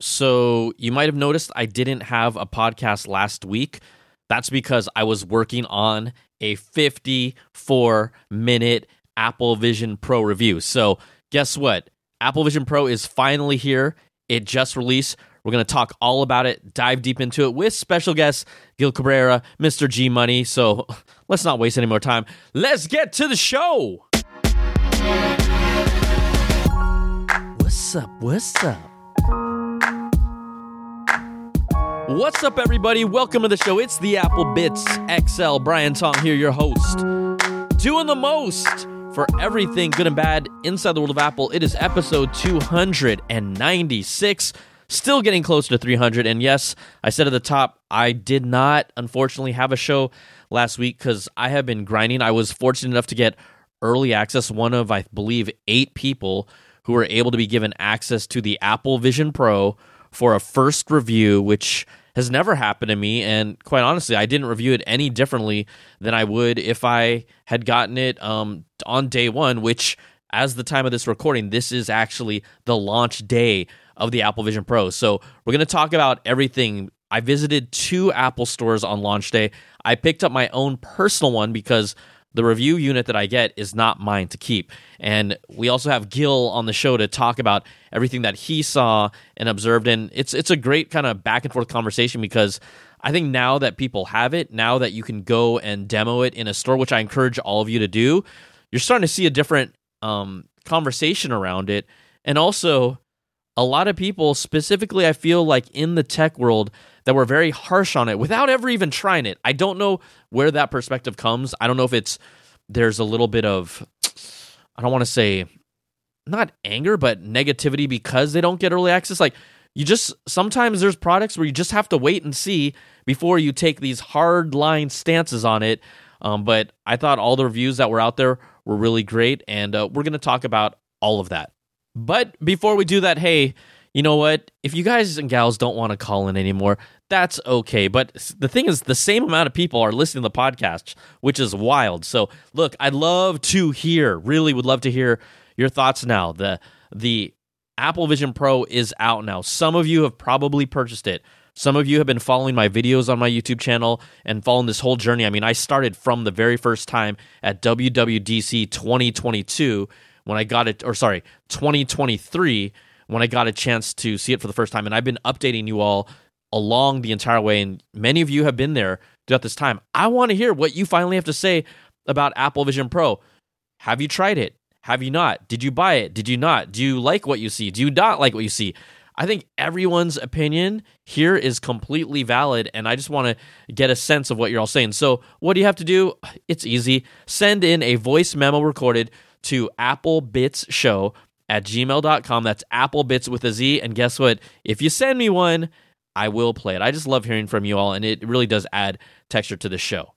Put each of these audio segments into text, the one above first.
So, you might have noticed I didn't have a podcast last week. That's because I was working on a 54 minute Apple Vision Pro review. So, guess what? Apple Vision Pro is finally here. It just released. We're going to talk all about it, dive deep into it with special guest Gil Cabrera, Mr. G Money. So, let's not waste any more time. Let's get to the show. What's up? What's up? What's up, everybody? Welcome to the show. It's the Apple Bitz XL. Brian Tong here, your host. Doing the most for everything good and bad inside the world of Apple. It is episode 296. Still getting closer to 300. And yes, I said at the top, I did not, unfortunately, have a show last week because I have been grinding. I was fortunate enough to get early access, one of, I believe, eight people who were able to be given access to the Apple Vision Pro for a first review, which has never happened to me. And quite honestly, I didn't review it any differently than I would if I had gotten it um, on day one, which, as the time of this recording, this is actually the launch day of the Apple Vision Pro. So we're going to talk about everything. I visited two Apple stores on launch day. I picked up my own personal one because the review unit that I get is not mine to keep. And we also have Gil on the show to talk about everything that he saw and observed. And it's it's a great kind of back and forth conversation because I think now that people have it, now that you can go and demo it in a store, which I encourage all of you to do, you're starting to see a different um, conversation around it. And also, a lot of people, specifically, I feel like in the tech world, that were very harsh on it without ever even trying it. I don't know where that perspective comes. I don't know if it's there's a little bit of I don't want to say not anger but negativity because they don't get early access like you just sometimes there's products where you just have to wait and see before you take these hard line stances on it um, but i thought all the reviews that were out there were really great and uh, we're going to talk about all of that but before we do that hey you know what? If you guys and gals don't want to call in anymore, that's okay. But the thing is, the same amount of people are listening to the podcast, which is wild. So, look, I'd love to hear, really would love to hear your thoughts now. The the Apple Vision Pro is out now. Some of you have probably purchased it. Some of you have been following my videos on my YouTube channel and following this whole journey. I mean, I started from the very first time at WWDC 2022 when I got it, or sorry, 2023 when I got a chance to see it for the first time. And I've been updating you all along the entire way, and many of you have been there throughout this time. I want to hear what you finally have to say about Apple Vision Pro. Have you tried it? Have you not? Did you buy it? Did you not? Do you like what you see? Do you not like what you see? I think everyone's opinion here is completely valid, and I just want to get a sense of what you're all saying. So, what do you have to do? It's easy. Send in a voice memo recorded to applebitzshow Bitz Show at gmail.com. That's applebitz with a Z. And guess what? If you send me one, I will play it. I just love hearing from you all, and it really does add texture to the show.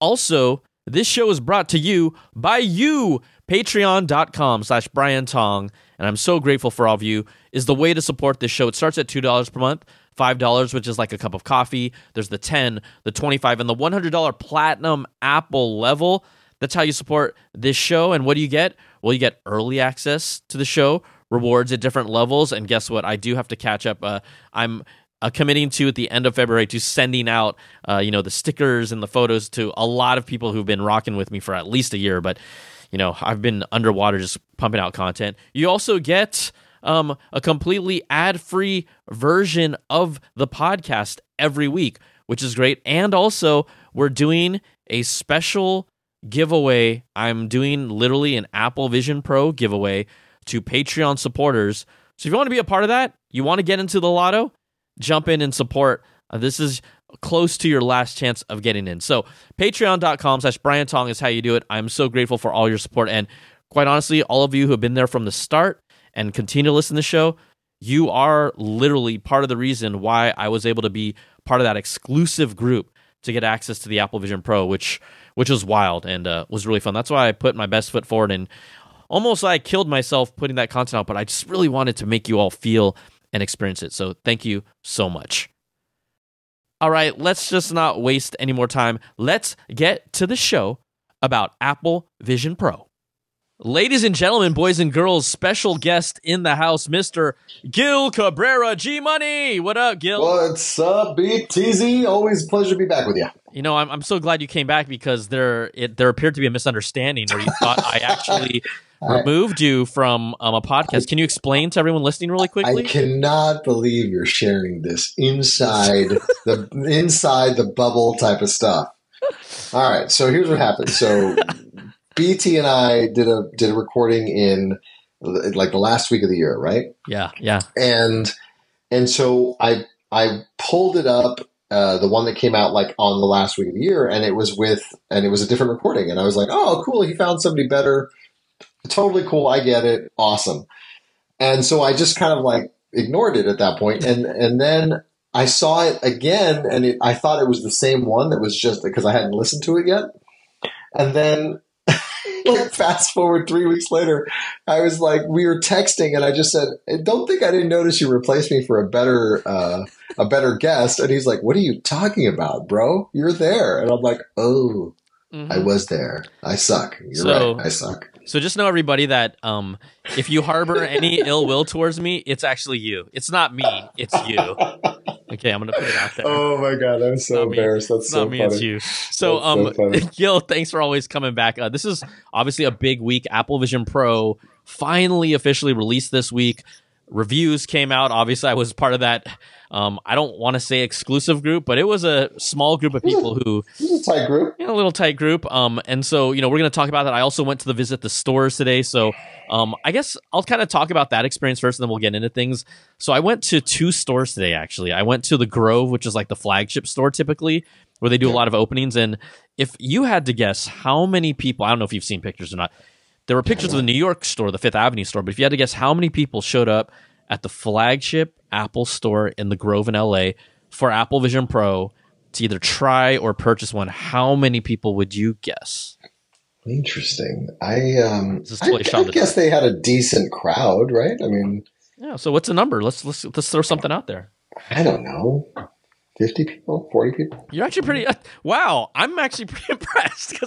Also, this show is brought to you by you. Patreon.com slash Brian Tong. And I'm so grateful for all of you. Is the way to support this show. It starts at $2 per month. $5, which is like a cup of coffee. There's the 10, the 25, and the $100 platinum Apple level. That's how you support this show. And what do you get? Well, you get early access to the show, rewards at different levels, and guess what? I do have to catch up. Uh, I'm uh, committing to at the end of February to sending out, uh, you know, the stickers and the photos to a lot of people who've been rocking with me for at least a year. But you know, I've been underwater just pumping out content. You also get um, a completely ad-free version of the podcast every week, which is great. And also, we're doing a special giveaway. I'm doing literally an Apple Vision Pro giveaway to Patreon supporters. So if you want to be a part of that, you want to get into the lotto, jump in and support. Uh, this is close to your last chance of getting in. So patreon.com slash Brian Tong is how you do it. I'm so grateful for all your support. And quite honestly, all of you who have been there from the start and continue to listen to the show, you are literally part of the reason why I was able to be part of that exclusive group to get access to the Apple Vision Pro, which which was wild and uh, was really fun. That's why I put my best foot forward and almost I killed myself putting that content out, but I just really wanted to make you all feel and experience it. So thank you so much. All right, let's just not waste any more time. Let's get to the show about Apple Vision Pro. Ladies and gentlemen, boys and girls, special guest in the house, Mr. Gil Cabrera G Money. What up, Gil? What's up, BTZ? Always a pleasure to be back with you. You know, I'm, I'm so glad you came back because there it, there appeared to be a misunderstanding where you thought I actually removed you from um, a podcast. Can you explain to everyone listening really quickly? I cannot believe you're sharing this inside the inside the bubble type of stuff. All right, so here's what happened. So BT and I did a did a recording in like the last week of the year, right? Yeah, yeah. And and so I I pulled it up uh, the one that came out like on the last week of the year, and it was with and it was a different recording, and I was like, oh, cool, he found somebody better. Totally cool. I get it. Awesome. And so I just kind of like ignored it at that point, and and then I saw it again, and it, I thought it was the same one that was just because I hadn't listened to it yet, and then like fast forward three weeks later, I was like, we were texting, and I just said, "Don't think I didn't notice you replaced me for a better, uh, a better guest." And he's like, "What are you talking about, bro? You're there." And I'm like, "Oh, mm-hmm. I was there. I suck. You're so, right. I suck." So just know everybody that um, if you harbor any ill will towards me, it's actually you. It's not me. It's you. Okay, I'm gonna put it out there. Oh my god, I'm so embarrassed. Me. That's so not me. Funny. It's you. So, That's um, so Gil, thanks for always coming back. Uh, this is obviously a big week. Apple Vision Pro finally officially released this week. Reviews came out. Obviously, I was part of that um, I don't want to say exclusive group, but it was a small group of people who a tight group, you know, a little tight group. Um, and so you know we're going to talk about that. I also went to the visit the stores today, so um, I guess I'll kind of talk about that experience first, and then we'll get into things. So I went to two stores today. Actually, I went to the Grove, which is like the flagship store typically, where they do a lot of openings. And if you had to guess how many people, I don't know if you've seen pictures or not. There were pictures of the New York store, the Fifth Avenue store, but if you had to guess how many people showed up at the flagship Apple store in the Grove in LA for Apple Vision Pro to either try or purchase one, how many people would you guess? Interesting. I um I, I guess they had a decent crowd, right? I mean, yeah. So what's the number? Let's let's let's throw something out there. I don't know. 50 people 40 people? You're actually pretty uh, wow i'm actually pretty impressed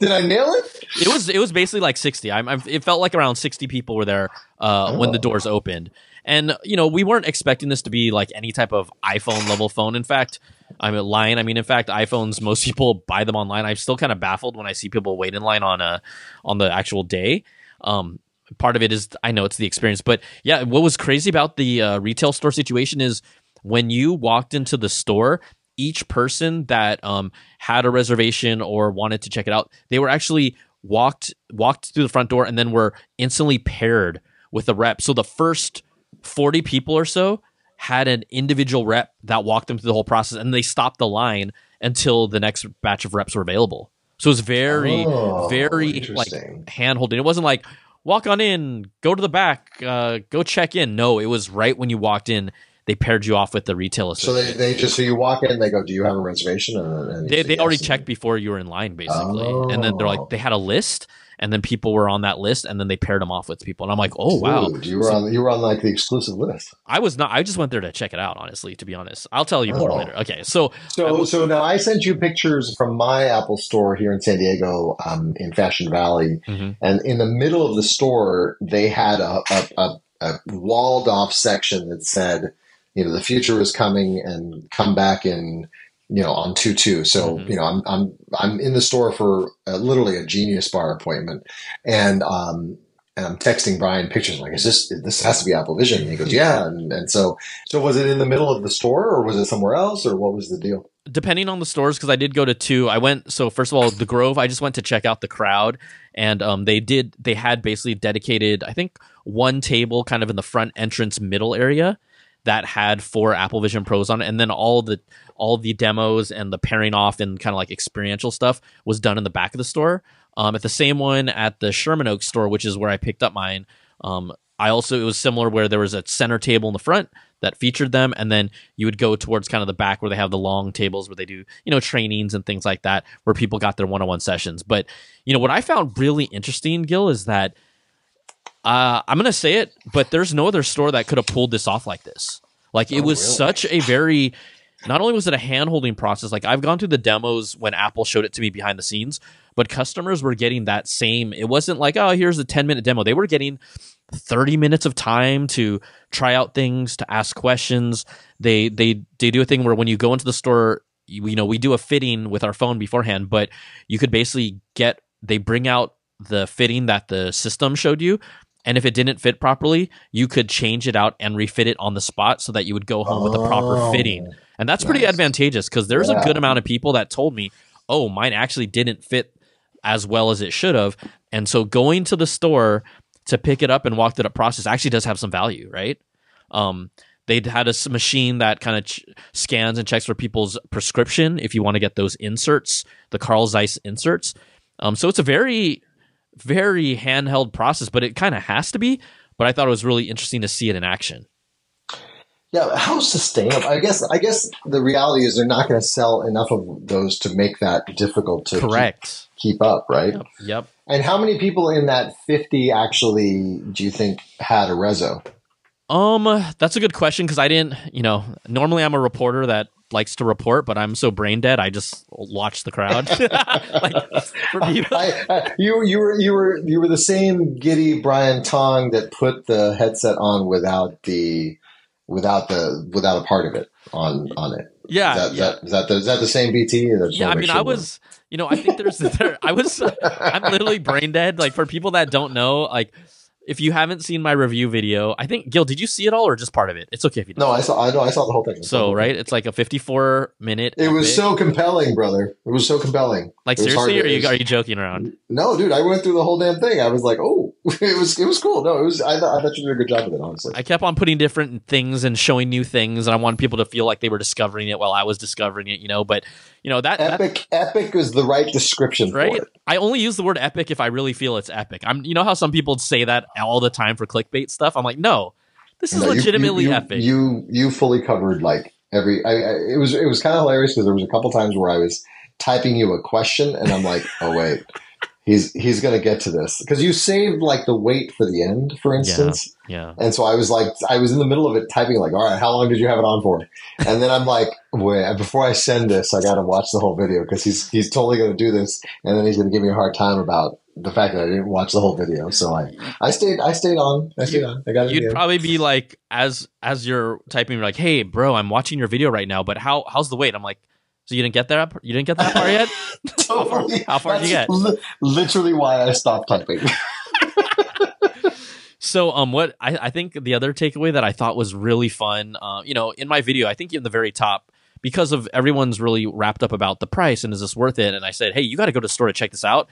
did i nail it? It was it was basically like 60 I'm, I'm it felt like around 60 people were there uh, oh. when the oh. doors opened. And you know we weren't expecting this to be like any type of iphone level phone. In fact i'm lying. I mean in fact iphones most people buy them online. I'm still kind of baffled when i see people wait in line on a on the actual day. Um part of it is i know it's the experience but yeah what was crazy about the uh, retail store situation is when you walked into the store, each person that um, had a reservation or wanted to check it out, they were actually walked walked through the front door and then were instantly paired with a rep. So the first 40 people or so had an individual rep that walked them through the whole process and they stopped the line until the next batch of reps were available. So it was very, oh, very like hand holding. It wasn't like walk on in, go to the back, uh, go check in. No, it was right when you walked in they paired you off with the retail assistant. So they, they just so you walk in, they go, "Do you have a reservation?" And, they they yes already checked before you were in line, basically, oh. and then they're like, they had a list, and then people were on that list, and then they paired them off with people, and I'm like, oh Dude, wow, you were so, on you were on like the exclusive list. I was not. I just went there to check it out. Honestly, to be honest, I'll tell you more oh. later. Okay, so so so now I sent you pictures from my Apple store here in San Diego, um, in Fashion Valley, mm-hmm. and in the middle of the store they had a, a, a, a walled off section that said you know the future is coming and come back in you know on two two. So mm-hmm. you know I'm I'm I'm in the store for uh, literally a Genius Bar appointment, and um and I'm texting Brian pictures like, is this this has to be Apple Vision? And he goes, yeah. And, and so so was it in the middle of the store or was it somewhere else or what was the deal? Depending on the stores, because I did go to two. I went so first of all, the Grove. I just went to check out the crowd, and um, they did they had basically dedicated. I think one table kind of in the front entrance middle area that had four Apple Vision Pros on it, and then all the all the demos and the pairing off and kind of like experiential stuff was done in the back of the store. Um, at the same one at the Sherman Oaks store, which is where I picked up mine. Um, I also it was similar where there was a center table in the front that featured them, and then you would go towards kind of the back where they have the long tables where they do you know trainings and things like that, where people got their one on one sessions. But you know what I found really interesting, Gil, is that uh, I'm gonna say it, but there's no other store that could have pulled this off like this. Like it oh, was really? such a very not only was it a hand holding process, like I've gone through the demos when Apple showed it to me behind the scenes, but customers were getting that same. It wasn't like, oh, here's a 10 minute demo. They were getting 30 minutes of time to try out things, to ask questions. They they they do a thing where when you go into the store, you, you know, we do a fitting with our phone beforehand, but you could basically get they bring out the fitting that the system showed you and if it didn't fit properly, you could change it out and refit it on the spot so that you would go home with the proper Oh, fitting. And that's pretty advantageous because there's Yeah. a good amount of people that told me, oh, mine actually didn't fit as well as it should have. And so going to the store to pick it up and walk through that process actually does have some value, right? Um, they had a machine that kind of ch- scans and checks for people's prescription if you want to get those inserts, the Carl Zeiss inserts. Um, so it's a very, very handheld process, but it kind of has to be. But I thought it was really interesting to see it in action. Yeah, how sustainable? I guess. I guess the reality is they're not going to sell enough of those to make that difficult to keep, Correct. keep up, right? Yep. yep. And how many people in that fifty actually do you think had a rezo? Um, that's a good question because I didn't, you know, normally I'm a reporter that likes to report, but I'm so brain dead, I just watch the crowd. like, for people, I, I, you you were you were you were the same giddy Brian Tong that put the headset on without the without the without a part of it on on it. yeah, is that, yeah. that, is that the is that the same BT? Yeah, I mean, sure I was, you know, I think there's, there, I was, I'm literally brain dead. Like for people that don't know, like if you haven't seen my review video, I think Gil, did you see it all or just part of it? It's okay if you don't. No, I saw. I know. I saw the whole thing. I saw the So right, it's like a 54 minute. It was so compelling, brother. It was so compelling. like it seriously, are you are you joking around? No, dude, I went through the whole damn thing. I was like, oh, it was it was cool. No, it was. I thought, I thought you did a good job of it, honestly. I kept on putting different things and showing new things, and I wanted people to feel like they were discovering it while I was discovering it. You know, but you know that, that epic, epic is the right description right? for it. I only use the word epic if I really feel it's epic. I'm, you know how some people say that all the time for clickbait stuff. I'm like, no, this is No, you- legitimately you, you, epic. You you fully covered like every. I, I, it was it was kind of hilarious because there was a couple times where I was typing you a question and I'm like, oh wait, he's he's gonna get to this because you saved like the wait for the end, for instance. yeah, And so I was like, I was in the middle of it typing like, all right, how long did you have it on for? And then I'm like, wait, before I send this, I got to watch the whole video because he's he's totally going to do this, and then he's going to give me a hard time about the fact that I didn't watch the whole video. So I I stayed I stayed on I stayed on I got it. you'd probably be like, as as you're typing, you're like, hey, bro, I'm watching your video right now, but how how's the wait? I'm like, so you didn't get that? You didn't get that part yet? How far- how far did you get? li- literally why I stopped typing. So, um, what I, I think the other takeaway that I thought was really fun, uh, you know, in my video, I think in the very top, because of everyone's really wrapped up about the price and is this worth it? And I said, hey, you got to go to the store to check this out.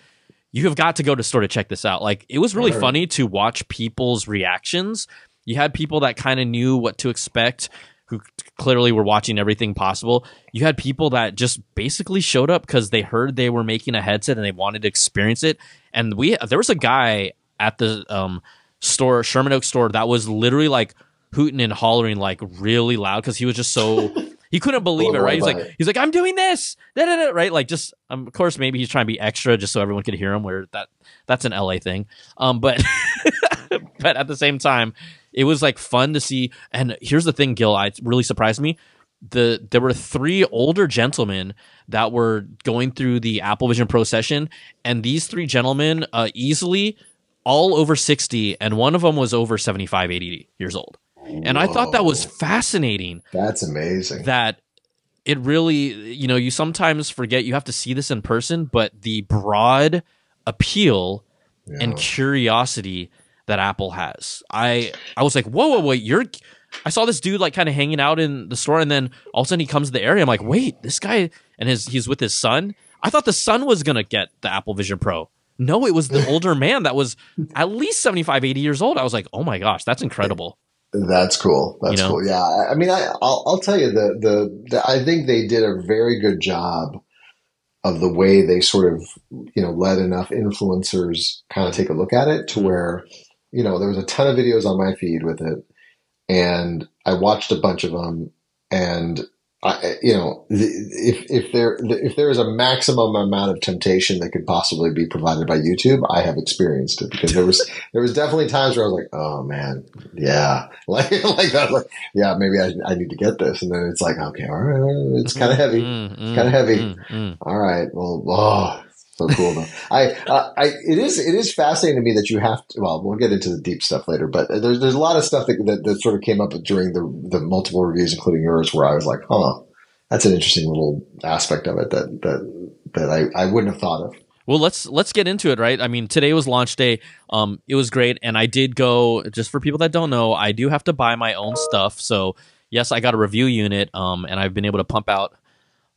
You have got to go to the store to check this out. Like, it was really funny to watch people's reactions. You had people that kind of knew what to expect, who clearly were watching everything possible. You had people that just basically showed up because they heard they were making a headset and they wanted to experience it. And we there was a guy at the um, store, Sherman Oak store, that was literally like hooting and hollering like really loud because he was just so he couldn't believe it, right? He's like it. he's like I'm doing this, da, da, da, right? Like just um, of course maybe he's trying to be extra just so everyone could hear him. Where that that's an LA thing, um, but but at the same time, it was like fun to see. And here's the thing, Gil, I it really surprised me. The there were three older gentlemen that were going through the Apple Vision Pro session, and these three gentlemen uh, easily all over 60 and one of them was over 75 80 years old and i thought that was fascinating That's amazing. that it really you know you sometimes forget you have to see this in person but the broad appeal Yeah. and curiosity that apple has i i was like whoa whoa wait you're i saw this dude like kind of hanging out in the store and then all of a sudden he comes to the area i'm like wait this guy and his he's with his son i thought the son was gonna get the apple vision pro no it was the older man that was at least 75 80 years old i was like oh my gosh that's incredible That's cool. That's You know? cool. Yeah. I mean, I, I'll, I'll tell you the, the, the, I think they did a very good job of the way they sort of, you know, let enough influencers kind of take a look at it to mm-hmm. where, you know, there was a ton of videos on my feed with it and I watched a bunch of them and I, you know, if if there if there is a maximum amount of temptation that could possibly be provided by YouTube, I have experienced it because there was there was definitely times where I was like, oh man, yeah, like like that, like yeah, maybe I, I need to get this, and then it's like, okay, all right, it's kind of heavy, Mm, it's kind of heavy. mm, mm. All right, well, oh, so cool though. I, uh, I, it is, it is fascinating to me that you have to. Well, we'll get into the deep stuff later, but there's, there's a lot of stuff that, that, that sort of came up during the the multiple reviews, including yours, where I was like, huh, that's an interesting little aspect of it that that that I, I wouldn't have thought of. Well, let's let's get into it, right? I mean, today was launch day. Um, it was great, and I did go. Just for people that don't know, I do have to buy my own stuff. So yes, I got a review unit, um, and I've been able to pump out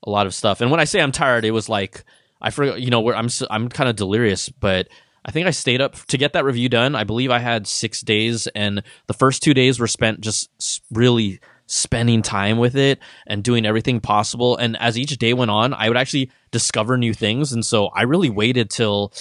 a lot of stuff. And when I say I'm tired, it was like I forgot. You know, where I'm I'm kind of delirious, but I think I stayed up to get that review done. I believe I had six days, and the first two days were spent just really spending time with it and doing everything possible. And as each day went on, I would actually discover new things. And so I really waited till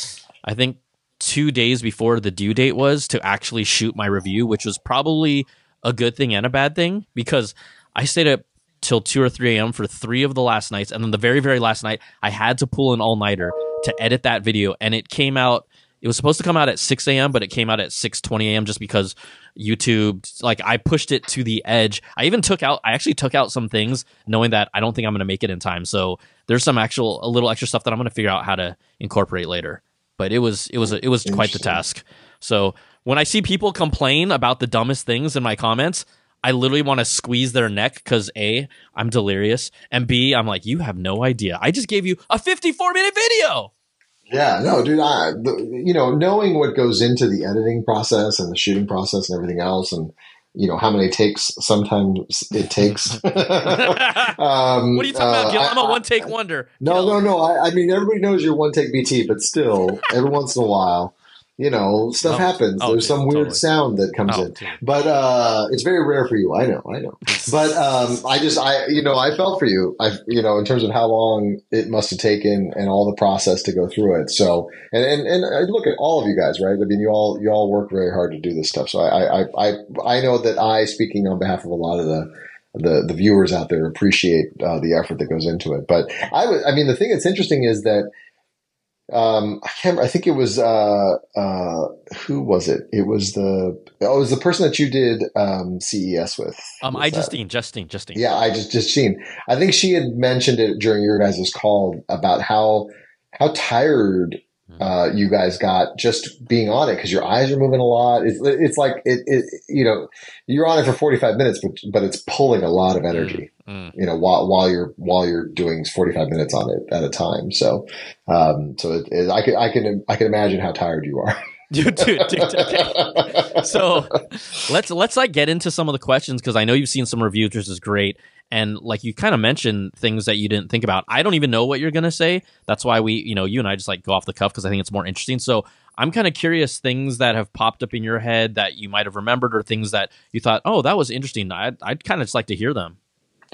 I think two days before the due date was to actually shoot my review, which was probably a good thing and a bad thing because I stayed up till 2 or 3 a.m. for three of the last nights. And then the very, very last night, I had to pull an all nighter to edit that video. And it came out, it was supposed to come out at 6 a.m., but it came out at 6.20 a.m. just because YouTube, like I pushed it to the edge. I even took out, I actually took out some things knowing that I don't think I'm going to make it in time. So there's some actual, a little extra stuff that I'm going to figure out how to incorporate later. But it was, it was, it was quite the task. So when I see people complain about the dumbest things in my comments, I literally want to squeeze their neck because A, I'm delirious, and B, I'm like, you have no idea. I just gave you a 54 minute video. Yeah, no, dude. I, you know, knowing what goes into the editing process and the shooting process and everything else, and you know how many takes sometimes it takes. um, What are you talking about, Gil? I'm a a one take wonder. No, Gil. no, no. I, I mean, everybody knows you're one take BT, but still, every once in a while, you know, stuff Oh, happens. oh, There's some weird totally. sound that comes Oh, in. But uh, it's very rare for you. I know, I know. But um, I just, I, you know, I felt for you. I, you know, in terms of how long it must have taken and all the process to go through it. So, and and and I look at all of you guys, right? I mean, you all you all work very hard to do this stuff. So I I I I know that I, speaking on behalf of a lot of the the, the viewers out there appreciate uh, the effort that goes into it. But I would, I mean, the thing that's interesting is that um, I can't. I think it was uh, uh, who was it? It was the oh, it was the person that you did um, CES with. Um, I that- Justine, Justine, Justine. yeah, I just just seen. I think she had mentioned it during your guys' call about how how tired uh, you guys got just being on it because your eyes are moving a lot. It's it's like it, it you know you're on it for 45 minutes, but but it's pulling a lot of energy. Mm. You know while while you're while you're doing 45 minutes on it at a time. So um so it, it, I can I can I can imagine how tired you are. dude, dude, dude. Okay. So let's let's like get into some of the questions because I know you've seen some reviews, which is great. And like you kind of mentioned things that you didn't think about. I don't even know what you're gonna say. That's why we, you know, you and I just like go off the cuff because I think it's more interesting. So I'm kind of curious things that have popped up in your head that you might have remembered or things that you thought, oh, that was interesting. I'd, I'd kind of just like to hear them.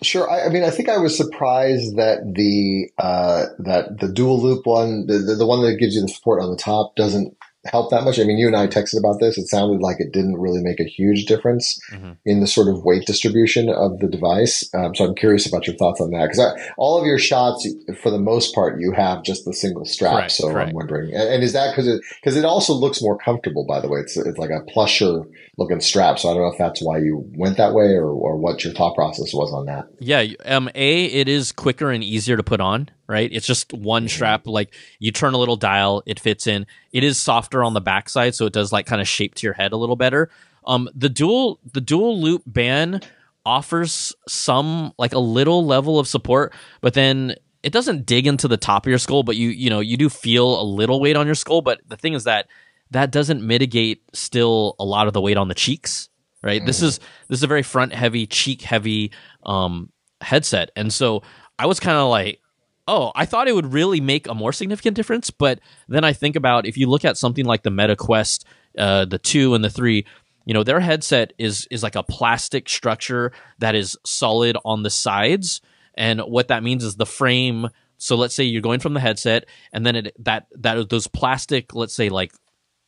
Sure. I, I mean, I think I was surprised that the uh, that the dual loop one, the, the the one that gives you the support on the top, doesn't help that much. I mean, you and I texted about this. It sounded like it didn't really make a huge difference Mhm. in the sort of weight distribution of the device. Um, so I'm curious about your thoughts on that because all of your shots, for the most part, you have just the single strap. Correct, so correct. I'm wondering, and, and is that because it because it also looks more comfortable? By the way, it's it's like a plusher looking strap. So I don't know if that's why you went that way or or what your thought process was on that. Yeah, um, a it is quicker and easier to put on. Right, it's just one strap. Like you turn a little dial, it fits in. It is softer on the backside, so it does like kind of shape to your head a little better. Um, the dual the dual loop band offers some like a little level of support, but then it doesn't dig into the top of your skull. But you you know you do feel a little weight on your skull. But the thing is that that doesn't mitigate still a lot of the weight on the cheeks. Right, this is this is a very front heavy, cheek heavy um, headset, and so I was kind of like, oh, I thought it would really make a more significant difference. But then I think about if you look at something like the Meta Quest, uh, the two and the three, you know, their headset is is like a plastic structure that is solid on the sides, and what that means is the frame. So let's say you're going from the headset, and then it that that those plastic, let's say like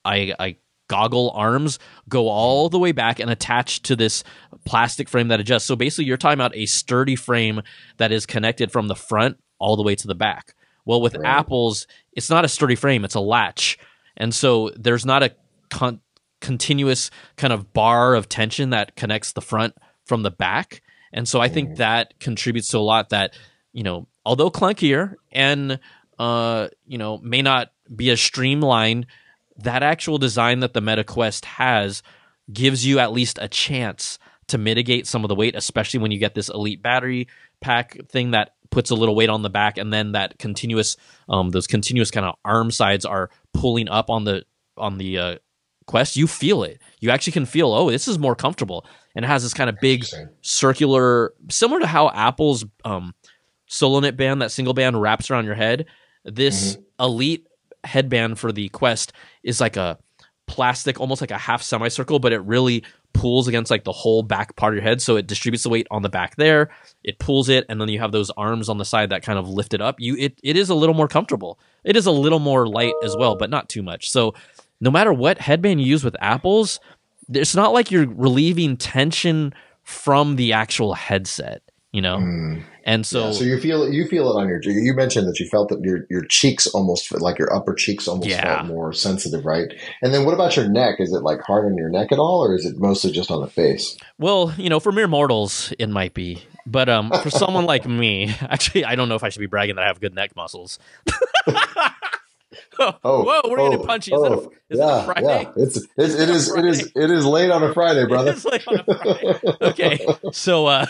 I I goggle arms go all the way back and attach to this plastic frame that adjusts. So basically, you're talking about a sturdy frame that is connected from the front all the way to the back. Well, with Right. Apple's, it's not a sturdy frame; it's a latch, and so there's not a con- continuous kind of bar of tension that connects the front from the back. And so I think that contributes to a lot that, you know, although clunkier and uh, you know, may not be as streamlined, that actual design that the Meta Quest has gives you at least a chance to mitigate some of the weight, especially when you get this elite battery pack thing that puts a little weight on the back and then that continuous um those continuous kind of arm sides are pulling up on the on the uh quest you feel it. You actually can feel oh this is more comfortable. And it has this kind of big circular similar to how apple's um solo knit band that single band wraps around your head this elite headband for the quest is like a plastic almost like a half semicircle but it really pulls against like the whole back part of your head. So it distributes the weight on the back there. It pulls it and then you have those arms on the side that kind of lift it up. You it, it is a little more comfortable. It is a little more light as well but not too much. So no matter what headband you use with apples it's not like you're relieving tension from the actual headset you know Mm. and so, Yeah, so you feel you feel it on your. You mentioned that you felt that your your cheeks almost like your upper cheeks almost Yeah. felt more sensitive, right? And then what about your neck? Is it like hard on your neck at all, or is it mostly just on the face? well you know for mere mortals it might be but um for someone like me actually i don't know if i should be bragging that i have good neck muscles Oh, whoa we're oh, getting punchy is, it, oh, a, is yeah, it a friday yeah. It's it's it is it is it is late on a Friday, brother. It's like on a Friday. okay so uh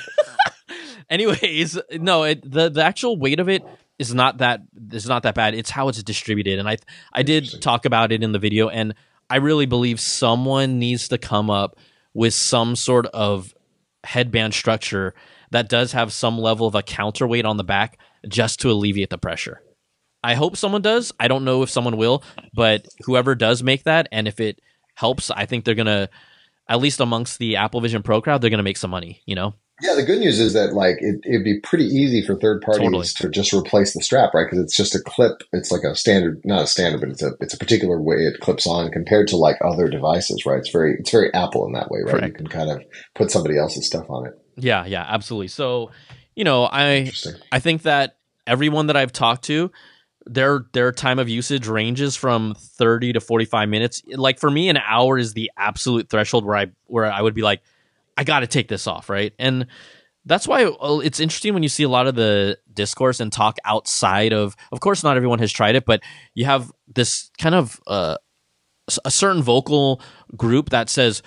anyways no it, the the actual weight of it is not that is not that bad. It's how it's distributed. And i i did talk about it in the video and i really believe someone needs to come up with some sort of headband structure that does have some level of a counterweight on the back just to alleviate the pressure. I hope someone does. I don't know if someone will but whoever does make that and if it helps i think they're gonna at least amongst the apple vision pro crowd they're gonna make some money you know Yeah, the good news is that like it, it'd be pretty easy for third parties Totally. to just replace the strap, right? Because it's just a clip. It's like a standard, not a standard, but it's a it's a particular way it clips on compared to like other devices, right? It's very it's very Apple in that way, right? You can kind of put somebody else's stuff on it. Yeah, yeah, absolutely. So, you know, I I think that everyone that I've talked to, their their time of usage ranges from 30 to 45 minutes. Like for me, an hour is the absolute threshold where I where I would be like, I got to take this off, right? And that's why uh, it's interesting when you see a lot of the discourse and talk outside of. Of course, not everyone has tried it, but you have this kind of uh, a certain vocal group that says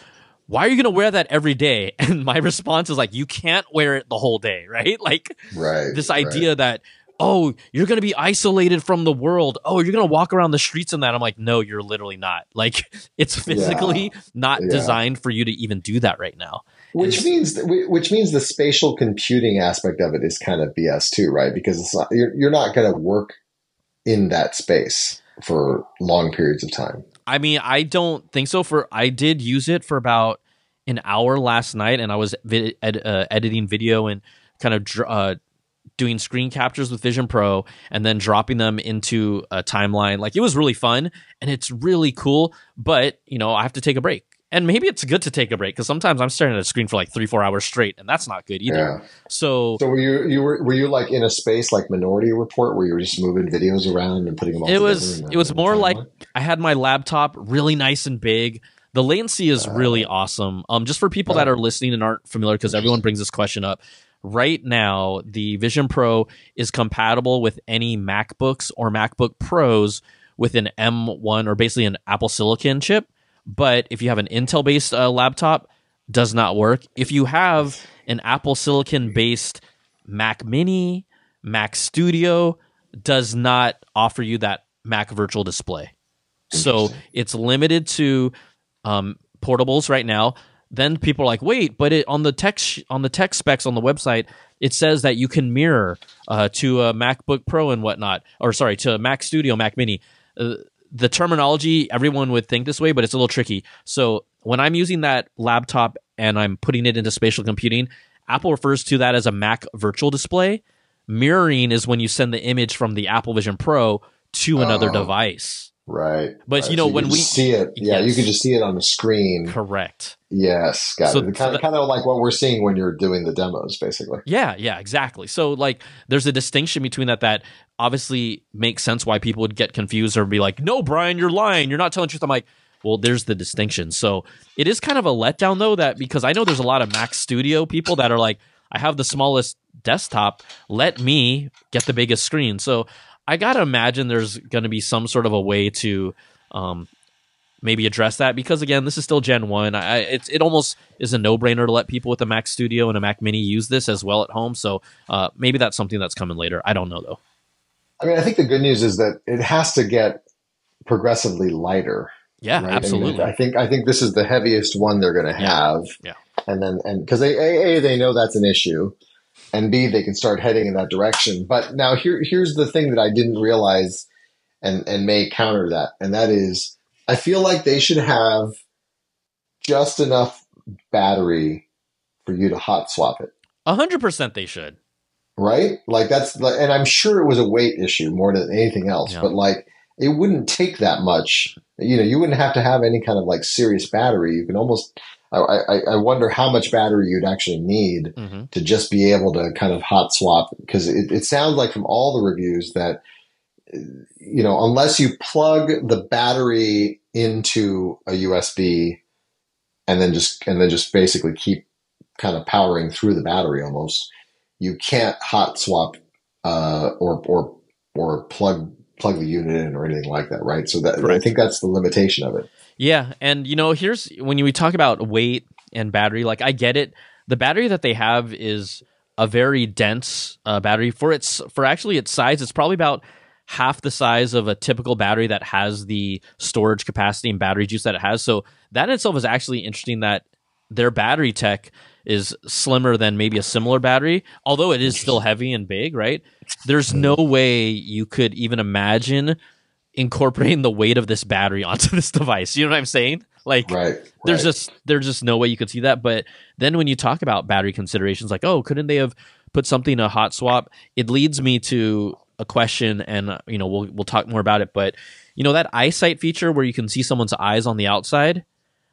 why are you going to wear that every day and my response is like you can't wear it the whole day right like Right. this right. idea that oh you're going to be isolated from the world oh you're going to walk around the streets in that i'm like no you're literally not like it's physically not Yeah. designed for you to even do that right now Which means which means the spatial computing aspect of it is kind of BS too, right? Because it's not you're, you're not going to work in that space for long periods of time. I mean, I don't think so. For I did use it for about an hour last night, and I was vid- ed- uh, editing video and kind of dr- uh, doing screen captures with Vision Pro, and then dropping them into a timeline. Like it was really fun, and it's really cool. But you know, I have to take a break, and maybe it's good to take a break because sometimes I'm staring at a screen for like three, four hours straight, and that's not good either. Yeah. So So were you you were were you like in a space like Minority Report where you were just moving videos around and putting them all it was it was more like? I had my laptop really nice and big. The latency is really awesome. Um, just for people that Oh. are listening and aren't familiar, because everyone brings this question up. Right now, the Vision Pro is compatible with any MacBooks or MacBook Pros with an M1 or basically an Apple Silicon chip. But if you have an Intel based uh, laptop, does not work. If you have an Apple Silicon based Mac Mini, Mac Studio, does not offer you that Mac Virtual Display. So it's limited to um, portables right now. Then people are like, wait, but it on the tech sh- on the tech specs on the website, it says that you can mirror uh, to a MacBook Pro and whatnot, or sorry, to a Mac Studio, Mac Mini. Uh, the terminology, everyone would think this way, but it's a little tricky. So when I'm using that laptop and I'm putting it into spatial computing, Apple refers to that as a Mac Virtual Display. Mirroring is when you send the image from the Apple Vision Pro to another Oh. device. Right. But right. you know so when we see it, yeah, you can just see it on the screen. correct. Yes, got So- it. Kind of, kind of like what we're seeing when you're doing the demos, basically. Yeah, yeah, exactly. So like there's a distinction between that that obviously makes sense why people would get confused or be like, "No, Brian, you're lying. You're not telling the truth." I'm like, "Well, there's the distinction." So it is kind of a letdown though that because I know there's a lot of Mac Studio people that are like, "I have the smallest desktop. Let me get the biggest screen." So I got to imagine there's going to be some sort of a way to um maybe address that because again, this is still Gen One. I, it's it almost is a no brainer to let people with a Mac Studio and a Mac Mini use this as well at home. So uh, maybe that's something that's coming later. I don't know though. I mean, I think the good news is that it has to get progressively lighter. Yeah, right? I mean, absolutely. I think I think this is the heaviest one they're going to Yeah. have. Yeah. And then and because they a, a they know that's an issue, and b they can start heading in that direction. But now here here's the thing that I didn't realize, and and may counter that, and that is I feel like they should have just enough battery for you to hot swap it. A hundred percent, they should. right? Like that's, and I'm sure it was a weight issue more than anything else. Yeah. But like, it wouldn't take that much. You know, you wouldn't have to have any kind of like serious battery. You can almost. I, I, wonder how much battery you'd actually need hmm to just be able to kind of hot swap because it, it sounds like from all the reviews that you know unless you plug the battery into a USB and then just and then just basically keep kind of powering through the battery almost you can't hot swap uh, or or or plug plug the unit in or anything like that right so that I think that's the limitation of it Yeah, and you know, here's when you we talk about weight and battery. Like, I get it. The battery that they have is a very dense uh, battery for its for actually its size. It's probably about half the size of a typical battery that has the storage capacity and battery juice that it has. So that in itself is actually interesting. That their battery tech is slimmer than maybe a similar battery, although it is still heavy and big. Right? There's no way you could even imagine incorporating the weight of this battery onto this device. You know what I'm saying? Like right there's right. just there's just no way you could see that. But then when you talk about battery considerations, like oh, couldn't they have put something a hot swap? It leads me to a question, and uh, you know we'll we'll talk more about it. But you know that eyesight feature where you can see someone's eyes on the outside.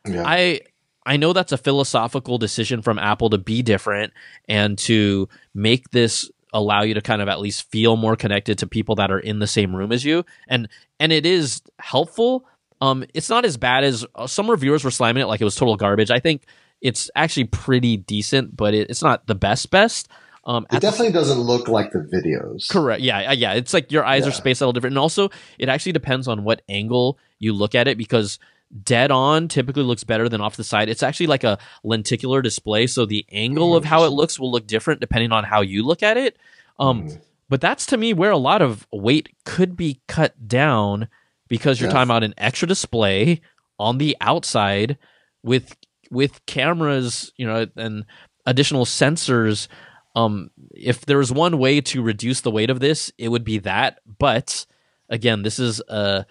yeah. I I know that's a philosophical decision from Apple to be different and to make this allow you to kind of at least feel more connected to people that are in the same room as you. And and it is helpful. Um it's not as bad as uh, some reviewers were slamming it like it was total garbage. I think it's actually pretty decent but it, it's not the best best. Um it at the definitely doesn't look like the videos. Correct. Yeah, uh, yeah. It's like your eyes are spaced a little different, and also it actually depends on what angle you look at it because dead on typically looks better than off the side. It's actually like a lenticular display, so the angle of how it looks will look different depending on how you look at it. Um, Mhm. but that's to me where a lot of weight could be cut down because you're Yeah. talking about an extra display on the outside with with cameras, you know, and additional sensors. Um, if there's one way to reduce the weight of this, it would be that. But again, this is a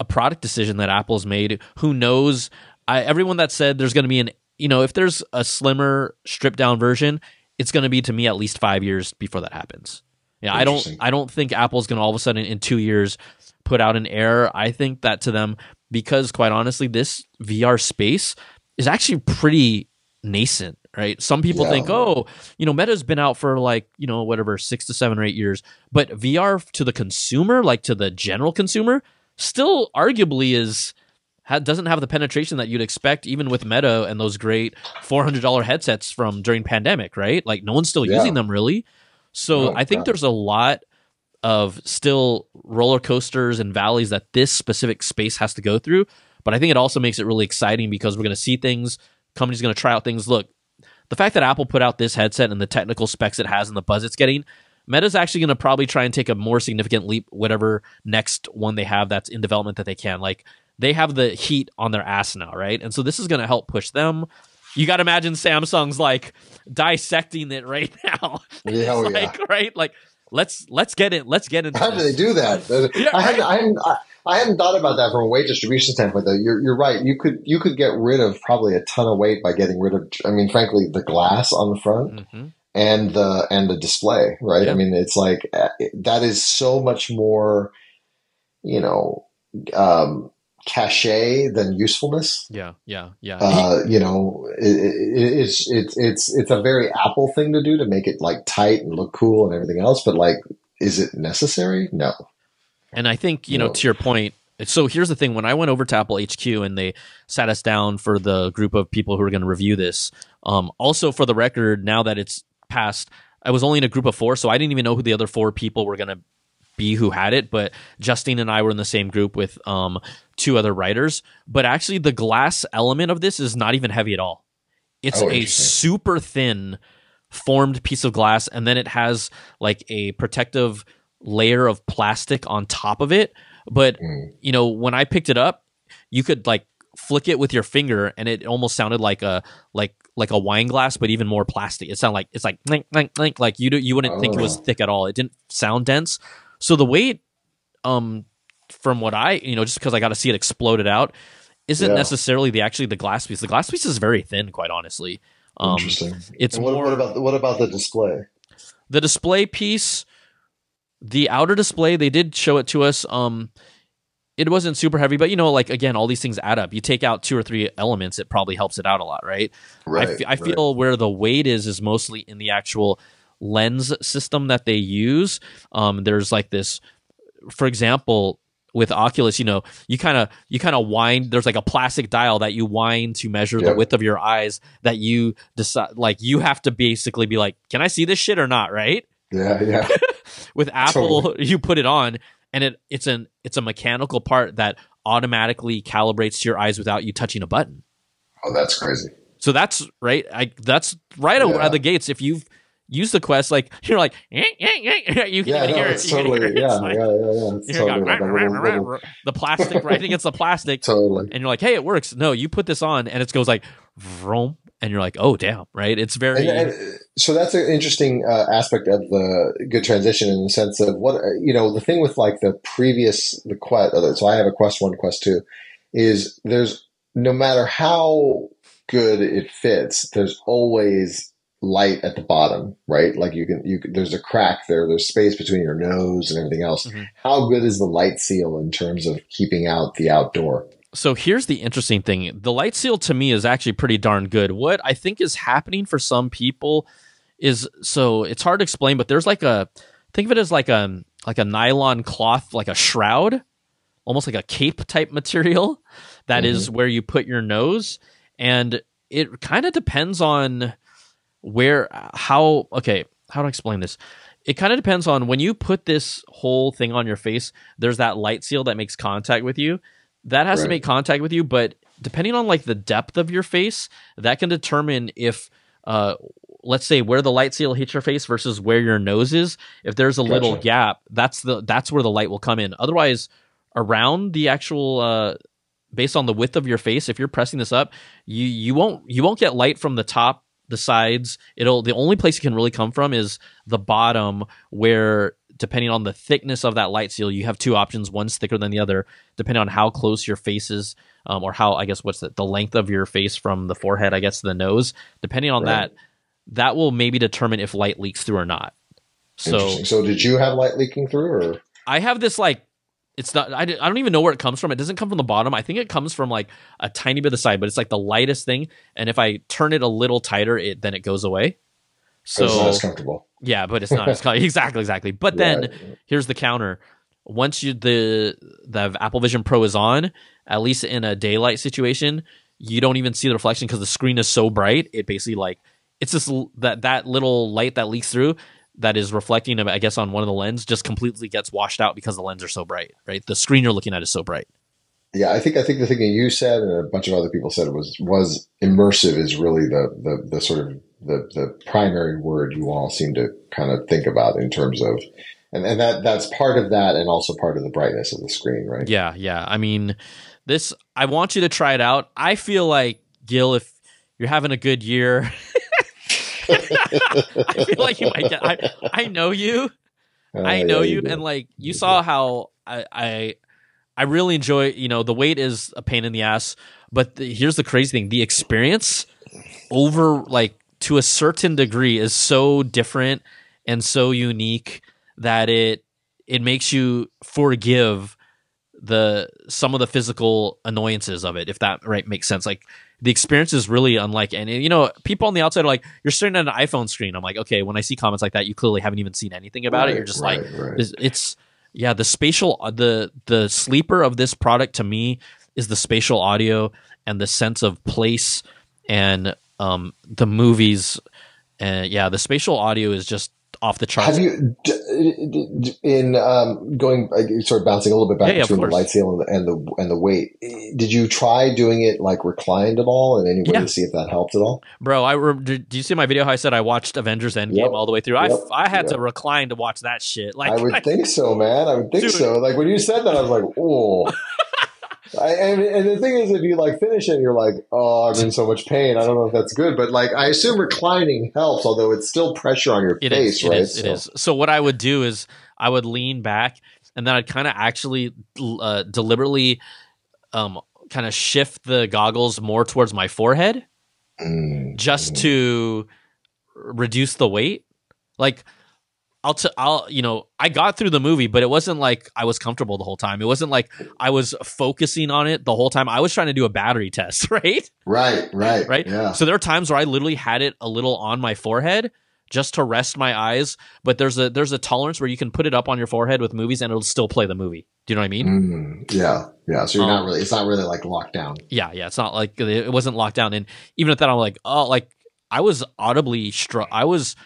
a product decision that Apple's made. Who knows? I, everyone that said there's going to be an, you know, if there's a slimmer, stripped down version, it's going to be to me at least five years before that happens. Yeah, I don't, I don't think Apple's going to all of a sudden in two years put out an Air. I think that to them because, quite honestly, this VR space is actually pretty nascent. Right? Some people Yeah. think, oh, you know, Meta's been out for like, you know, whatever, six to seven or eight years. But VR to the consumer, like to the general consumer, still arguably is doesn't have the penetration that you'd expect even with Meta and those great $400 headsets from during pandemic, right? Like no one's still Yeah. using them really. So No, I think God. there's a lot of still roller coasters and valleys that this specific space has to go through, but I think it also makes it really exciting because we're going to see things companies going to try out things. Look, the fact that Apple put out this headset and the technical specs it has and the buzz it's getting, Meta's actually going to probably try and take a more significant leap, whatever next one they have that's in development that they can. Like they have the heat on their ass now, right? And so this is going to help push them. You got to imagine Samsung's like dissecting it right now. Yeah, oh, yeah. right, like let's let's get it. Let's get it. How do they do that? Yeah, I hadn't, right. I hadn't, I, I hadn't thought about that from a weight distribution standpoint. Though you're, you're right. You could, you could get rid of probably a ton of weight by getting rid of. I mean, frankly, the glass on the front Mhm. And the and the display. Right. Yeah. I mean, it's like uh, that is so much more. You know, um, cachet than usefulness. Yeah, yeah, yeah. Uh, you know, it, it, it's it's it's it's a very Apple thing to do to make it like tight and look cool and everything else. But like, is it necessary? No. And I think you know to your point. So here's the thing: when I went over to Apple HQ and they sat us down for the group of people who are going to review this. Um, also, for the record, now that it's passed, I was only in a group of four, so I didn't even know who the other four people were going to be who had it. But Justine and I were in the same group with um, two other writers. But actually, the glass element of this is not even heavy at all. It's Oh, a super thin formed piece of glass, and then it has like a protective layer of plastic on top of it. But Mm. you know, when I picked it up, you could like flick it with your finger, and it almost sounded like a like like a wine glass, but even more plastic. It sounded like it's like clink. Like you do, you wouldn't think it was Oh. thick at all. It didn't sound dense. So the weight, um, from what I you know, just because I got to see it exploded out, isn't Yeah. necessarily the actually the glass piece. The glass piece is very thin, quite honestly. Um, Interesting. it's what, more what about what about the display? the display piece the outer display they did show it to us um it wasn't super heavy but you know like again all these things add up you take out two or three elements it probably helps it out a lot right, Right. I, f- I right. feel where the weight is is mostly in the actual lens system that they use um there's like this for example with Oculus, you know, you kind of you kind of wind. There's like a plastic dial that you wind to measure the width of your eyes. That you decide, like you have to basically be like, can I see this shit or not? Right? Yeah, yeah. with Apple, you put it on, and it it's an it's a mechanical part that automatically calibrates to your eyes without you touching a button. Oh, that's crazy. So that's right. I that's right out of the gates. If you've used the Quest, like you're like, "Eh, eh, eh," you can Yeah, even no, hear it. totally. hear it. Yeah, like- yeah, yeah, yeah. It's you hear it totally go, like a little, little, the plastic right against the plastic, totally. and you're like, hey, it works. No, you put this on, and it goes like, vroom, and you're like, oh damn, right? It's very And, and so that's an interesting uh, aspect of the good transition in the sense of what uh, you know. The thing with like the previous the quest. So I have a Quest One, Quest Two. Is there's no matter how good it fits, there's always light at the bottom, right? Like you can you can, there's a crack there. There's space between your nose and everything else. Mhm. How good is the light seal in terms of keeping out the outdoor? So here's the interesting thing. The light seal to me is actually pretty darn good. What I think is happening for some people is so it's hard to explain, but there's like a think of it as like a like a nylon cloth, like a shroud, almost like a cape type material That is mm-hmm. where you put your nose and it kind of depends on where how okay, how do I explain this? It kind of depends on when you put this whole thing on your face, there's that light seal that makes contact with you that has to make contact with you but depending on like the depth of your face that can determine if uh let's say where the light seal hits your face versus where your nose is. If there's a little gap that's the that's where the light will come in. Otherwise around the actual uh based on the width of your face if you're pressing this up you you won't you won't get light from the top the sides. It'll the only place it can really come from is the bottom where depending on the thickness of that light seal you have two options one's thicker than the other depending on how close your face is um, or how i guess what's the, the length of your face from the forehead i guess to the nose depending on Right. that that will maybe determine if light leaks through or not so So did you have light leaking through, or I have this like it's not I, I don't even know where it comes from. It doesn't come from the bottom. I think it comes from like a tiny bit of the side, but it's like the lightest thing. And if I turn it a little tighter, it then it goes away. So it's not as comfortable? Yeah, but it's not as exactly exactly. But then Right. here's the counter. Once you the the Apple Vision Pro is on, at least in a daylight situation, you don't even see the reflection because the screen is so bright. It basically like it's just that that little light that leaks through that is reflecting, I guess, on one of the lens just completely gets washed out because the lens are so bright. Right, the screen you're looking at is so bright. Yeah, I think I think the thing that you said and a bunch of other people said was was immersive is really the the, the sort of the, the primary word you all seem to kind of think about in terms of and, and that that's part of that and also part of the brightness of the screen, right? Yeah, yeah. I mean, this. I want you to try it out. I feel like Gil, if you're having a good year. I feel like you might get. I, I know you. Uh, I know yeah, you, do. and like you saw how I, I I really enjoy. You know, the weight is a pain in the ass, but the, here's the crazy thing: the experience over like to a certain degree is so different and so unique that it it makes you forgive the some of the physical annoyances of it, if that right makes sense. Like the experience is really unlike any. You know, people on the outside are like, "You're staring at an iPhone screen." I'm like, okay. When I see comments like that, you clearly haven't even seen anything about it. You're just right, like, right. it's, it's yeah. The spatial, the the sleeper of this product to me is the spatial audio and the sense of place and um the movies. And yeah, the spatial audio is just off the charts. Have you d- d- d- in um, going uh, sort of bouncing a little bit back Yeah, yeah, between the light seal and the, and the and the weight? Did you try doing it like reclined at all in any way Yeah. to see if that helped at all? Bro, I did you see my video? How I said I watched Avengers Endgame Yep. all the way through. I Yep. I had to recline to watch that shit. Like I would think so, man. I would think Dude. so. Like when you said that, I was like, oh. I, and, and the thing is, if you like finish it, you're like, oh, I'm in so much pain. I don't know if that's good, but like, I assume reclining helps, although it's still pressure on your It face, is. right? It is. It is. So what I would do is I would lean back and then I'd kind of actually uh, deliberately um, kind of shift the goggles more towards my forehead Mm, just mm. to reduce the weight. Like I'll t- I'll you know I got through the movie, but it wasn't like I was comfortable the whole time. It wasn't like I was focusing on it the whole time. I was trying to do a battery test, right? right, right, right? Yeah. So there are times where I literally had it a little on my forehead just to rest my eyes, but there's a there's a tolerance where you can put it up on your forehead with movies and it'll still play the movie. Do you know what I mean? Mm, yeah, yeah. So you're not Um, really. It's not really like locked down. Yeah, yeah. It's not like it wasn't locked down. And even at that, I'm like, oh, like I was audibly struck. I was,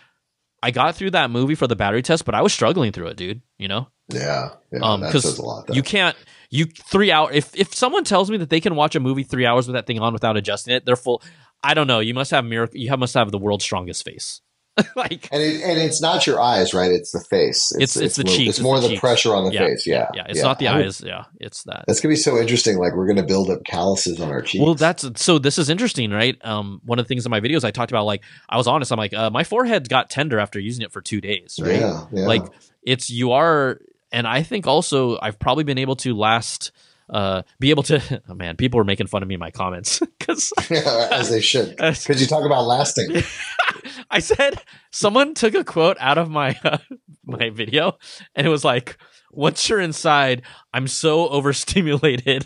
I got through that movie for the battery test, but I was struggling through it, dude. You know, Yeah, yeah. Um, that says a lot. Though. you can't. You three hour. If if someone tells me that they can watch a movie three hours with that thing on without adjusting it, they're full. I don't know. You must have miracle. You have, must have the world's strongest face. like and it, and it's not your eyes, right? It's the face. It's- it's the mo- cheeks, It's it's more the the, pressure on the Yeah, face. Yeah, yeah, it's not the I would- eyes. Yeah, it's that. That's gonna be so interesting. Like we're gonna build up calluses on our cheeks. Well, that's so. This is interesting, right? Um, one of the things in my videos I talked about, like I was honest. I'm like, uh, my forehead got tender after using it for two days, right? yeah, yeah. Like it's you are, and I think also I've probably been able to last, uh, be able to. Oh man, people were making fun of me in my comments because as they should, because you talk about lasting. I said someone took a quote out of my uh, my video, and it was like, "Once you're inside, I'm so overstimulated,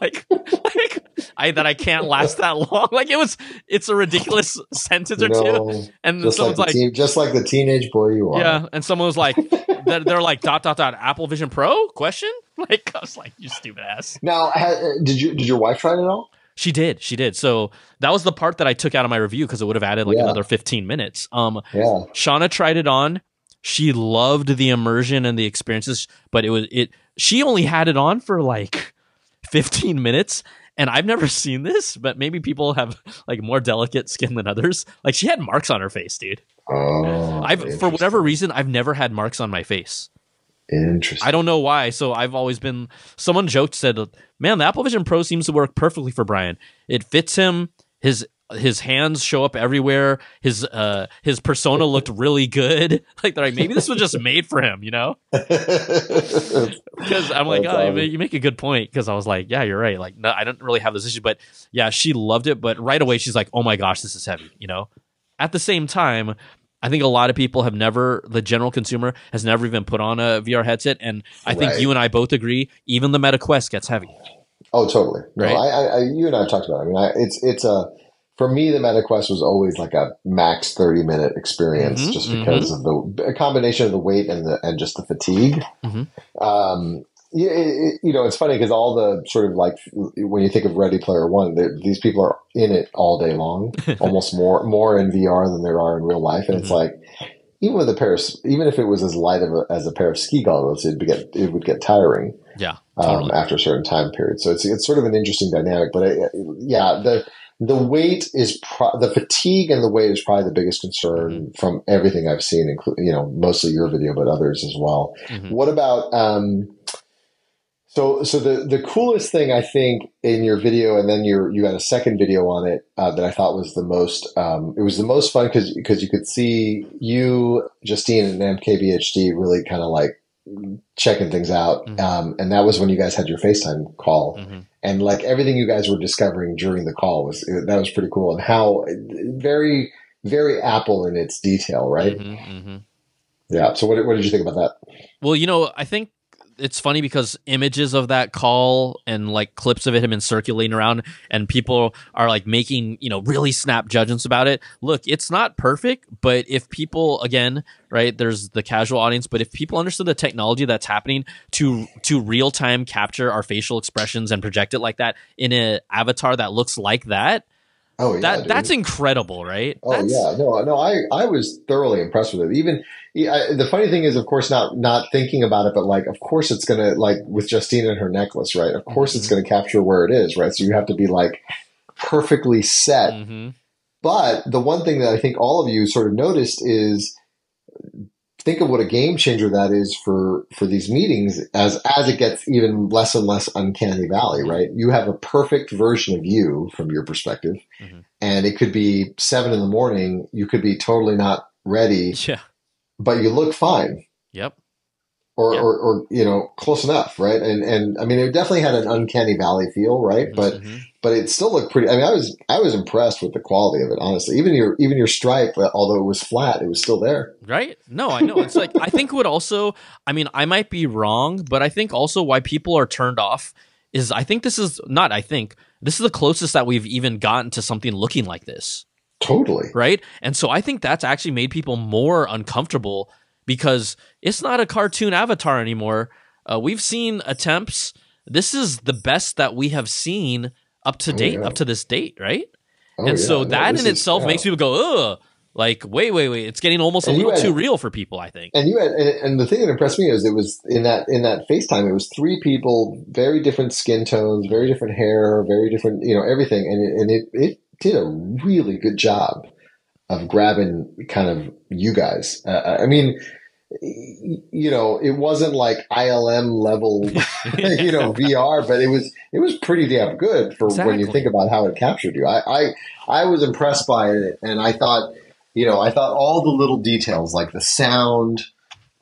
like, like I that I can't last that long." Like it was, it's a ridiculous sentence or You two, and just like, someone's the like, teen, just like the teenage boy you are. "Yeah," and someone was like, they're, they're like, "Dot dot dot Apple Vision Pro?" Question? Like I was like, "You stupid ass." Now, ha, did you did your wife try it at all? She did, she did. So that was the part that I took out of my review because it would have added like Yeah. another 15 minutes. Um, Yeah. Shauna tried it on. She loved the immersion and the experiences, but it was it. She only had it on for like 15 minutes, and I've never seen this. But maybe people have like more delicate skin than others. Like she had marks on her face, dude. Oh, I've for whatever reason I've never had marks on my face. Interesting. I don't know why. So I've always been. Someone joked said, "Man, the Apple Vision Pro seems to work perfectly for Brian. It fits him. His his hands show up everywhere. His uh his persona looked really good. Like they're like maybe this was just made for him, you know? Because I'm like, That's oh, you awesome. make- you make a good point. Because I was like, yeah, you're right. Like, no, I don't really have this issue, but yeah, she loved it. But right away, she's like, oh my gosh, this is heavy. You know. At the same time, I think a lot of people have never, the general consumer has never even put on a VR headset, and I think Right. you and I both agree, even the Meta Quest gets heavy. Oh, totally. No, Right? I, I, you and I have talked about. It. I mean, I, it's it's a for me the Meta Quest was always like a max thirty minute experience, Mhm, just because of the a combination of the weight and the and just the fatigue. Mhm. Um, you, it, you know, it's funny because all the sort of like when you think of Ready Player One, these people are in it all day long, almost more more in VR than there are in real life, and it's Mhm. like. Even with a pair of, even if it was as light of a, as a pair of ski goggles, it'd get it would get tiring Yeah, um, after a certain time period. So it's it's sort of an interesting dynamic. But I, yeah, the the weight is pro- the fatigue and the weight is probably the biggest concern Mm-hmm. from everything I've seen, including you know mostly your video, but others as well. Mhm. What about um, so so the the coolest thing I think in your video, and then you you got a second video on it uh, that I thought was the most um, it was the most fun because because you could see you Justine and MKBHD really kind of like checking things out, Mhm. um, and that was when you guys had your FaceTime call, Mhm. and like everything you guys were discovering during the call was that was pretty cool, and how very very Apple in its detail, right? Mhm, mhm. Yeah. So what what did you think about that? Well, you know, I think it's funny because images of that call and like clips of it have been circulating around and people are like making you know really snap judgments about it. Look it's not perfect but if people again right there's the casual audience but if people understood the technology that's happening to to real time capture our facial expressions and project it like that in an avatar that looks like that Oh yeah, that dude. that's incredible right Oh That's- yeah, no, no, I, I was thoroughly impressed with it. Even I, the funny thing is, of course, not not thinking about it, but like, of course, it's gonna like with Justine and her necklace, right? Of course, it's Mm-hmm. gonna capture where it is, right? So you have to be like perfectly set. Mhm. But the one thing that I think all of you sort of noticed is think of what a game changer that is for for these meetings as as it gets even less and less uncanny valley right? You have a perfect version of you from your perspective. Mhm. and it could be seven in the morning. You could be totally not ready yeah. but you look fine. Yep. Or, Yeah. or, or you know close enough right? And and i mean it definitely had an uncanny valley feel right? But Mhm. But it still looked pretty. I mean, I was I was impressed with the quality of it. Honestly, even your even your stripe, although it was flat, it was still there. Right? No, I know. It's like I think what also I mean, I might be wrong, but I think also why people are turned off is I think this is not I think this is the closest that we've even gotten to something looking like this. Totally. Right? And so I think that's actually made people more uncomfortable because it's not a cartoon avatar anymore. Uh, we've seen attempts. This is the best that we have seen up to Oh, date, yeah. up to this date, right? Oh, and so yeah. No, that this in itself makes people go, ugh. Like, wait, wait, wait. It's getting almost a And you little had- too real for people, I think. And you had, and, and the thing that impressed me is it was in that in that FaceTime. It was three people, very different skin tones, very different hair, very different, you know, everything, and it, and it it did a really good job of grabbing kind of you guys. Uh, I mean, you know, it wasn't like ILM level, you know, VR, but it was it was pretty damn good for when you think about how it captured you. I I, I was impressed by it, and I thought, you know, I thought all the little details like the sound.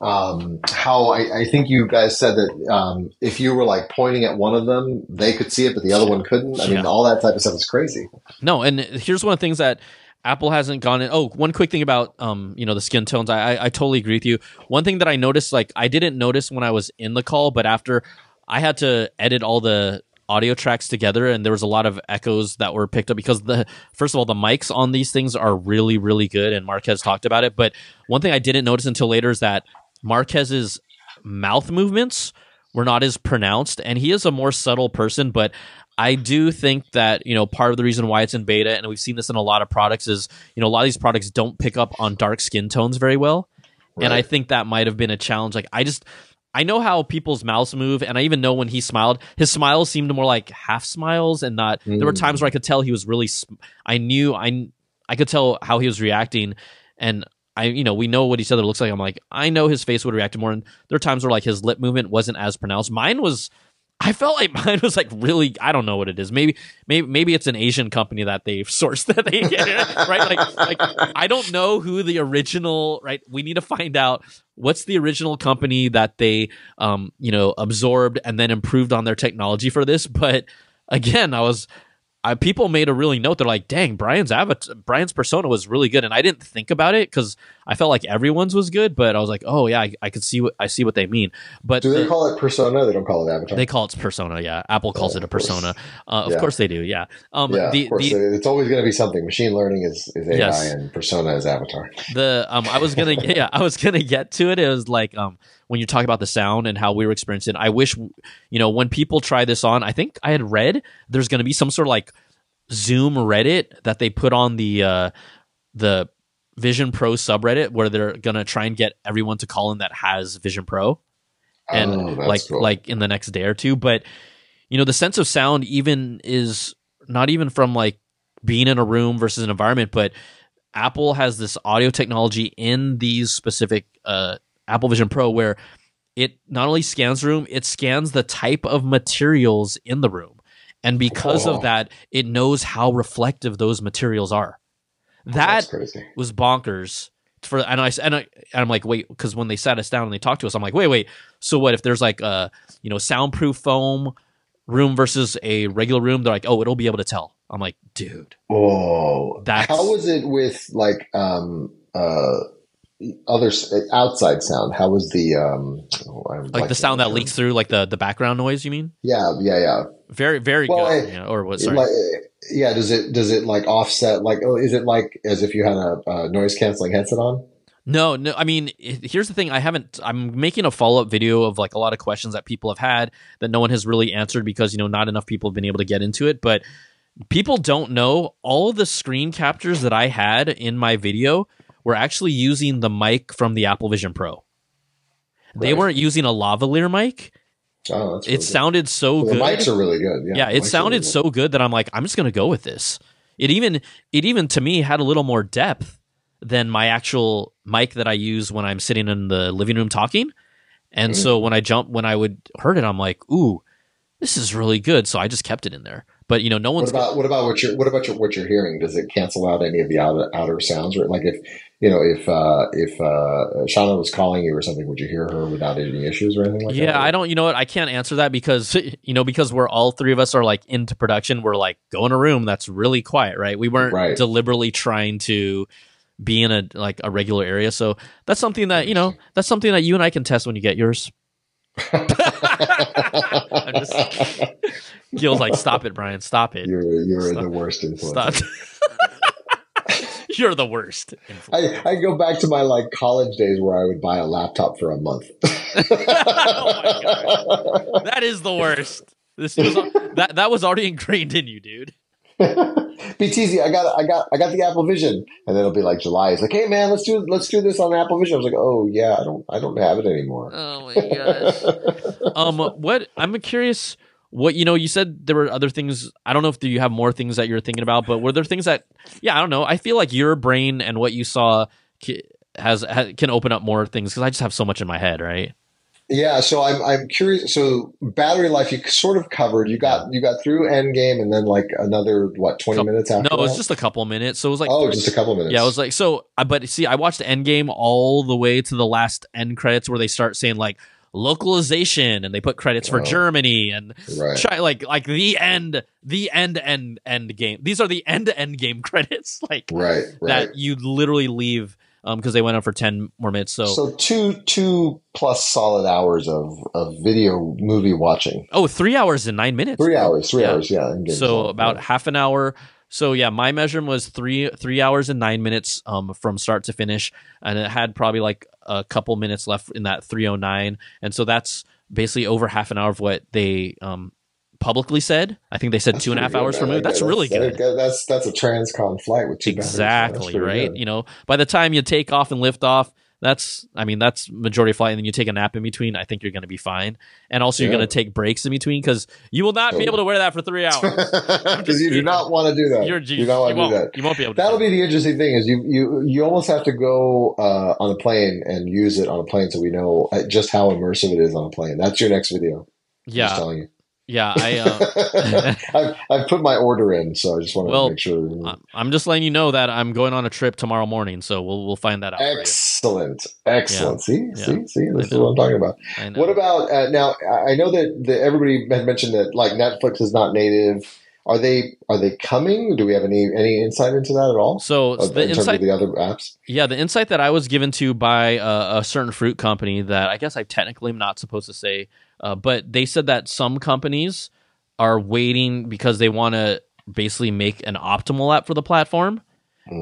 Um, how I, I think you guys said that um, if you were like pointing at one of them, they could see it, but the other one couldn't. I mean, Yeah. all that type of stuff is crazy. No, and here's one of the things that Apple hasn't gone in. Oh, one quick thing about um, you know, the skin tones. I, I I totally agree with you. One thing that I noticed, like I didn't notice when I was in the call, but after I had to edit all the audio tracks together and there was a lot of echoes that were picked up because the first of all the mics on these things are really really good and Marques talked about it but one thing I didn't notice until later is that Marques's mouth movements were not as pronounced and he is a more subtle person but I do think that you know part of the reason why it's in beta and we've seen this in a lot of products is you know a lot of these products don't pick up on dark skin tones very well. And I think that might have been a challenge. Like I just I know how people's mouths move and I even know when he smiled. His smiles seemed more like half smiles and not there were Mm. times where I could tell he was really sm- I knew I I could tell how he was reacting. And I you know we know what each other looks like. I'm like I know his face would react more. And there are times where like his lip movement wasn't as pronounced. Mine was I felt like mine was like really I don't know what it is. Maybe maybe maybe it's an Asian company that they've sourced that they get right like like I don't know who the original right. We need to find out what's the original company that they um you know absorbed and then improved on their technology for this. But again, I was I, people made a really note. They're like, "Dang, Brian's avatar, Brian's persona was really good," and I didn't think about it because I felt like everyone's was good. But I was like, "Oh yeah, I, I could see what I see what they mean." But Do they the- call it persona? They don't call it avatar. they call it persona, yeah. Apple calls Yeah, it a persona. Uh, of Yeah. course they do, yeah. Um, yeah, the of course. the, it's always going to be something. Machine learning is, is AI, Yes. and persona is avatar. the um, I was gonna yeah, I was gonna get to it. It was like um, when you talk about the sound and how we were experiencing. I wish you know when people try this on. I think I had read there's gonna be some sort of like Zoom Reddit that they put on the uh, the Vision Pro subreddit where they're gonna try and get everyone to call in that has Vision Pro. and Oh, like cool. like in the next day or two but you know the sense of sound even is not even from like being in a room versus an environment but apple has this audio technology in these specific uh, apple vision pro where it not only scans the room it scans the type of materials in the room and because Oh. of that it knows how reflective those materials are that crazy. was bonkers for and I and I and I'm like wait because when they sat us down and they talked to us I'm like wait wait so what if there's like a you know soundproof foam room versus a regular room they're like oh it'll be able to tell I'm like dude Oh, That's- how was it with like um uh other outside sound? How was the um oh, Like the sound that leaks through, like the the background noise. You mean? Yeah, yeah, yeah. Very very Well, good. I- yeah, or what? Sorry. like, yeah, does it does it like offset like oh, is it like as if you had a, a noise canceling headset on? No, no. I mean, here's the thing. I haven't. I'm making a follow up video of like a lot of questions that people have had that no one has really answered because you know not enough people have been able to get into it. But people don't know all of the screen captures that I had in my video were actually using the mic from the Apple Vision Pro. They Right. weren't using a lavalier mic. Oh, really It good. sounded so So the good. mics are really good. Yeah, yeah, it sounded really so good that I'm like, I'm just gonna go with this. It even it even to me had a little more depth than my actual mic that I use when I'm sitting in the living room talking. And so Mm-hmm. when I jump when I would heard it, I'm like, ooh, this is really good. So I just kept it in there. But you know, no What one's about what about what you're what about your, what you're hearing? Does it cancel out any of the outer, outer sounds? Or like if you know if uh, if uh, Shauna was calling you or something, would you hear her without any issues or anything like that? yeah, I don't. You know what? I can't answer that because you know because we're all three of us are like into production. We're like go in a room that's really quiet, right? We weren't Right. deliberately trying to be in a like a regular area. So that's something that you know that's something that you and I can test when you get yours. I'm just- Gil's like, stop it, Brian, stop it, you're you're Stop. the worst influence. stop. You're the worst. I, I go back to my like college days where I would buy a laptop for a month. Oh that is the worst. This was that that was already ingrained in you, dude. BTZ, I got I got I got the Apple Vision, and then it'll be like July. It's like, "Hey man, let's do let's do this on Apple Vision." I was like, "Oh yeah, I don't I don't have it anymore." Oh my gosh. um, what I'm curious. What you know, you said there were other things. I don't know if you have more things that you're thinking about, but were there things that? Yeah, I don't know. I feel like your brain and what you saw has, has can open up more things because I just have so much in my head, right? Yeah, so I'm I'm curious. So battery life, you sort of covered. You got you got through Endgame, and then like another what twenty Couple- minutes after. no, it was that? just a couple minutes. So it was like oh, just a couple minutes. Yeah, it was like so. uh, But see, I watched Endgame all the way to the last end credits where they start saying like localization and they put credits for Oh. Germany and right. Chi- like like the end, the end end end game. These are the end to end game credits, like Right, right. that you literally leave um because they went on for ten more minutes. So, So two two plus solid hours of, of video movie watching. oh, three hours and nine minutes. Three hours, three Yeah. hours, yeah. So about half an hour so yeah my measurement was three three hours and nine minutes um from start to finish and it had probably like a couple minutes left in that 309 and so that's basically over half an hour of what they um publicly said. I think they said That's two and a half good, hours for movie Like, that's really good. that- That's that's a transcon flight with two. That's exactly right? good. you know by the time you take off and lift off that's i mean that's majority of flight and then you take a nap in between i think you're going to be fine and also you're going to take breaks in between because you will not be able to wear that for three hours Because you do not want to do that. you're, you don't want to do that. you won't be able to That'll be the interesting thing is you you you almost have to go uh, on a plane and use it on a plane so we know uh, just how immersive it is on a plane. That's your next video. I'm just yeah telling you. Yeah i uh, I've, I've put my order in, so I just want to Well, make sure. I'm just letting you know that I'm going on a trip tomorrow morning, so we'll we'll find that out. Excellent, excellent. See, Yeah. see, see. This is what I'm talking about. What about uh, now? I know that, everybody had mentioned that like Netflix is not native. Are they are they coming? Do we have any any insight into that at all? so Uh, the in terms insight, of the other apps? yeah, the insight that I was given to by a, a certain fruit company that I guess I technically am not supposed to say, uh, but they said that some companies are waiting because they want to basically make an optimal app for the platform.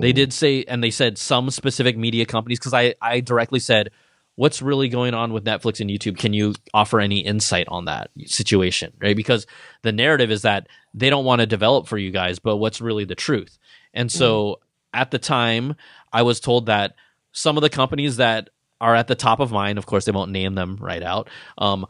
They did say, and they said some specific media companies because I I directly said. What's really going on with Netflix and YouTube? Can you offer any insight on that situation? Right, because the narrative is that they don't want to develop for you guys, but what's really the truth? And so at the time, I was told that some of the companies that are at the top of mind, of course, they won't name them right out, um,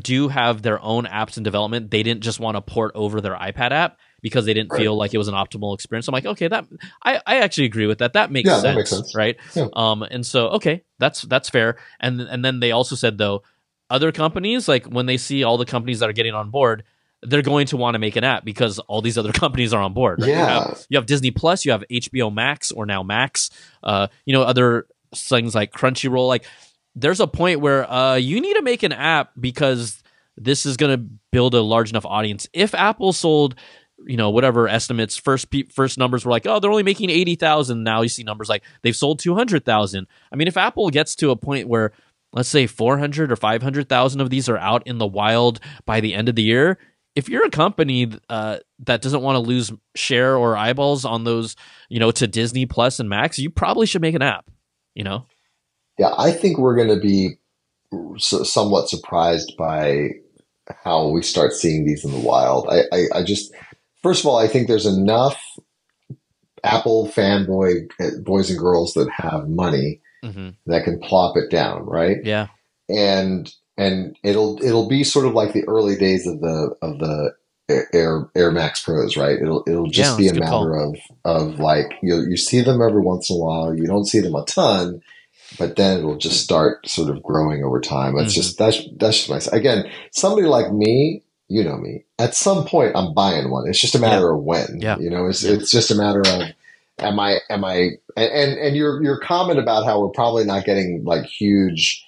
do have their own apps in development. They didn't just want to port over their iPad app because they didn't Right. feel like it was an optimal experience. I'm like, okay, that I, I actually agree with that. That makes Yeah, sense, that makes sense. right? Yeah. Um, and so okay, that's that's fair. And and then they also said though, other companies like when they see all the companies that are getting on board, they're going to want to make an app because all these other companies are on board. right? You Yeah. have, you have Disney Plus, you have HBO Max or now Max, uh, you know, other things like Crunchyroll. Like, there's a point where uh, you need to make an app because this is going to build a large enough audience. If Apple sold you know whatever estimates first pe- first numbers were like oh they're only making 80,000 now you see numbers like they've sold 200,000 i mean if apple gets to a point where let's say 400 or 500,000 of these are out in the wild by the end of the year if you're a company uh, that doesn't want to lose share or eyeballs on those you know to disney plus and max you probably should make an app you know yeah i think we're going to be somewhat surprised by how we start seeing these in the wild I, I, I just first of all, I think there's enough Apple fanboy uh, boys and girls that have money mm-hmm. that can plop it down, right? Yeah. And and it'll it'll be sort of like the early days of the of the Air Air Max Pros, right? It'll it'll just yeah, be a matter call. of of like you you see them every once in a while. You don't see them a ton, but then it'll just start sort of growing over time. That's mm-hmm. just that's that's just my again. Somebody like me, you know me. At some point, I'm buying one. It's just a matter yeah. of when. Yeah. You know, it's yeah. it's just a matter of am I am I and and your your comment about how we're probably not getting like huge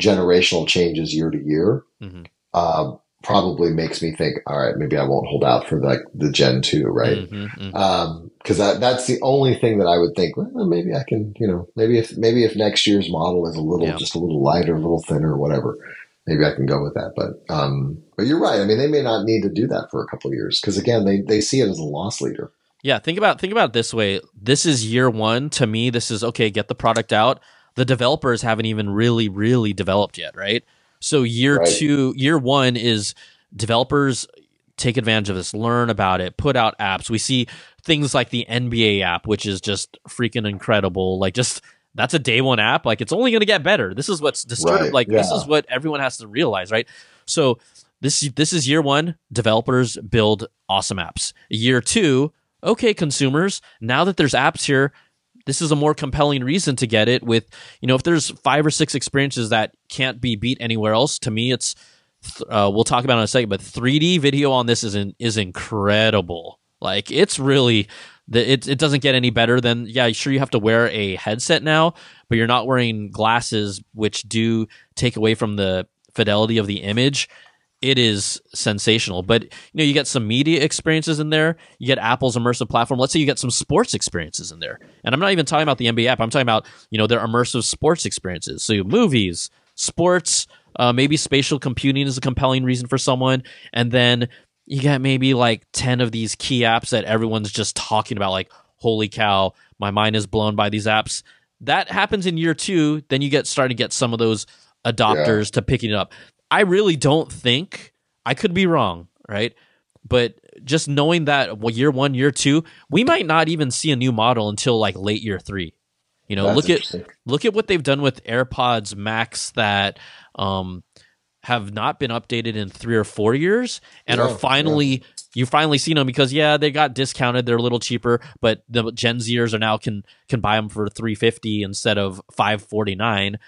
generational changes year to year mm-hmm. uh, probably makes me think, all right, maybe I won't hold out for like the Gen two, right? Because mm-hmm, mm-hmm. um, that that's the only thing that I would think. Well, maybe I can, you know, maybe if maybe if next year's model is a little yeah. just a little lighter, a little thinner, or whatever, maybe I can go with that. But um, but you're right. I mean, they may not need to do that for a couple of years because again, they they see it as a loss leader. Yeah, think about think about this way. This is year one. To me, this is okay. Get the product out. The developers haven't even really really developed yet, right? So year right. two, year one is developers take advantage of this, learn about it, put out apps. We see things like the NBA app, which is just freaking incredible. Like just that's a day one app. Like it's only going to get better. This is what's disturbing. Right. Like yeah. this is what everyone has to realize, right? So this this is year one. Developers build awesome apps. Year two, okay, consumers. Now that there's apps here, this is a more compelling reason to get it. With you know, if there's five or six experiences that can't be beat anywhere else, to me, it's uh, we'll talk about in a second. But 3D video on this is in, is incredible. Like it's really it it doesn't get any better than yeah sure you have to wear a headset now but you're not wearing glasses which do take away from the fidelity of the image it is sensational. But you know you get some media experiences in there. You get apple's immersive platform. Let's say you get some sports experiences in there. And i'm not even talking about the nba app. I'm talking about you know their immersive sports experiences. So movies sports uh, maybe spatial computing is a compelling reason for someone. And then you get maybe like 10 of these key apps that everyone's just talking about like holy cow my mind is blown by these apps. That happens in year two. Then you get starting to get some of those adopters yeah. to picking it up i really don't think i could be wrong right? But just knowing that well, year one year two we might not even see a new model until like late year three. You know That's look at look at what they've done with airpods max that um have not been updated in three or four years and yeah, are finally yeah. you finally seen them because yeah they got discounted. They're a little cheaper but the gen zers are now can can buy them for 350 instead of 549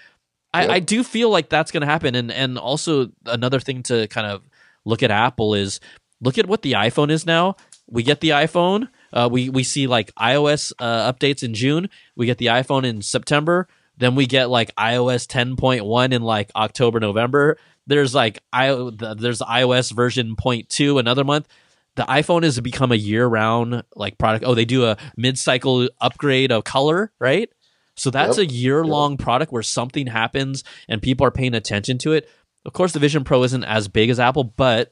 I, I do feel like that's going to happen and and also another thing to kind of look at apple is look at what the iphone is now we get the iphone uh, we we see like ios uh, updates in june we get the iphone in september then we get like iOS 10.1 in like October, November. There's like I there's iOS version 0.2 another month. The iPhone has become a year-round like product. Oh, they do a mid-cycle upgrade of color, right? So that's yep. a year-long yep. product where something happens and people are paying attention to it. Of course, the Vision Pro isn't as big as Apple, but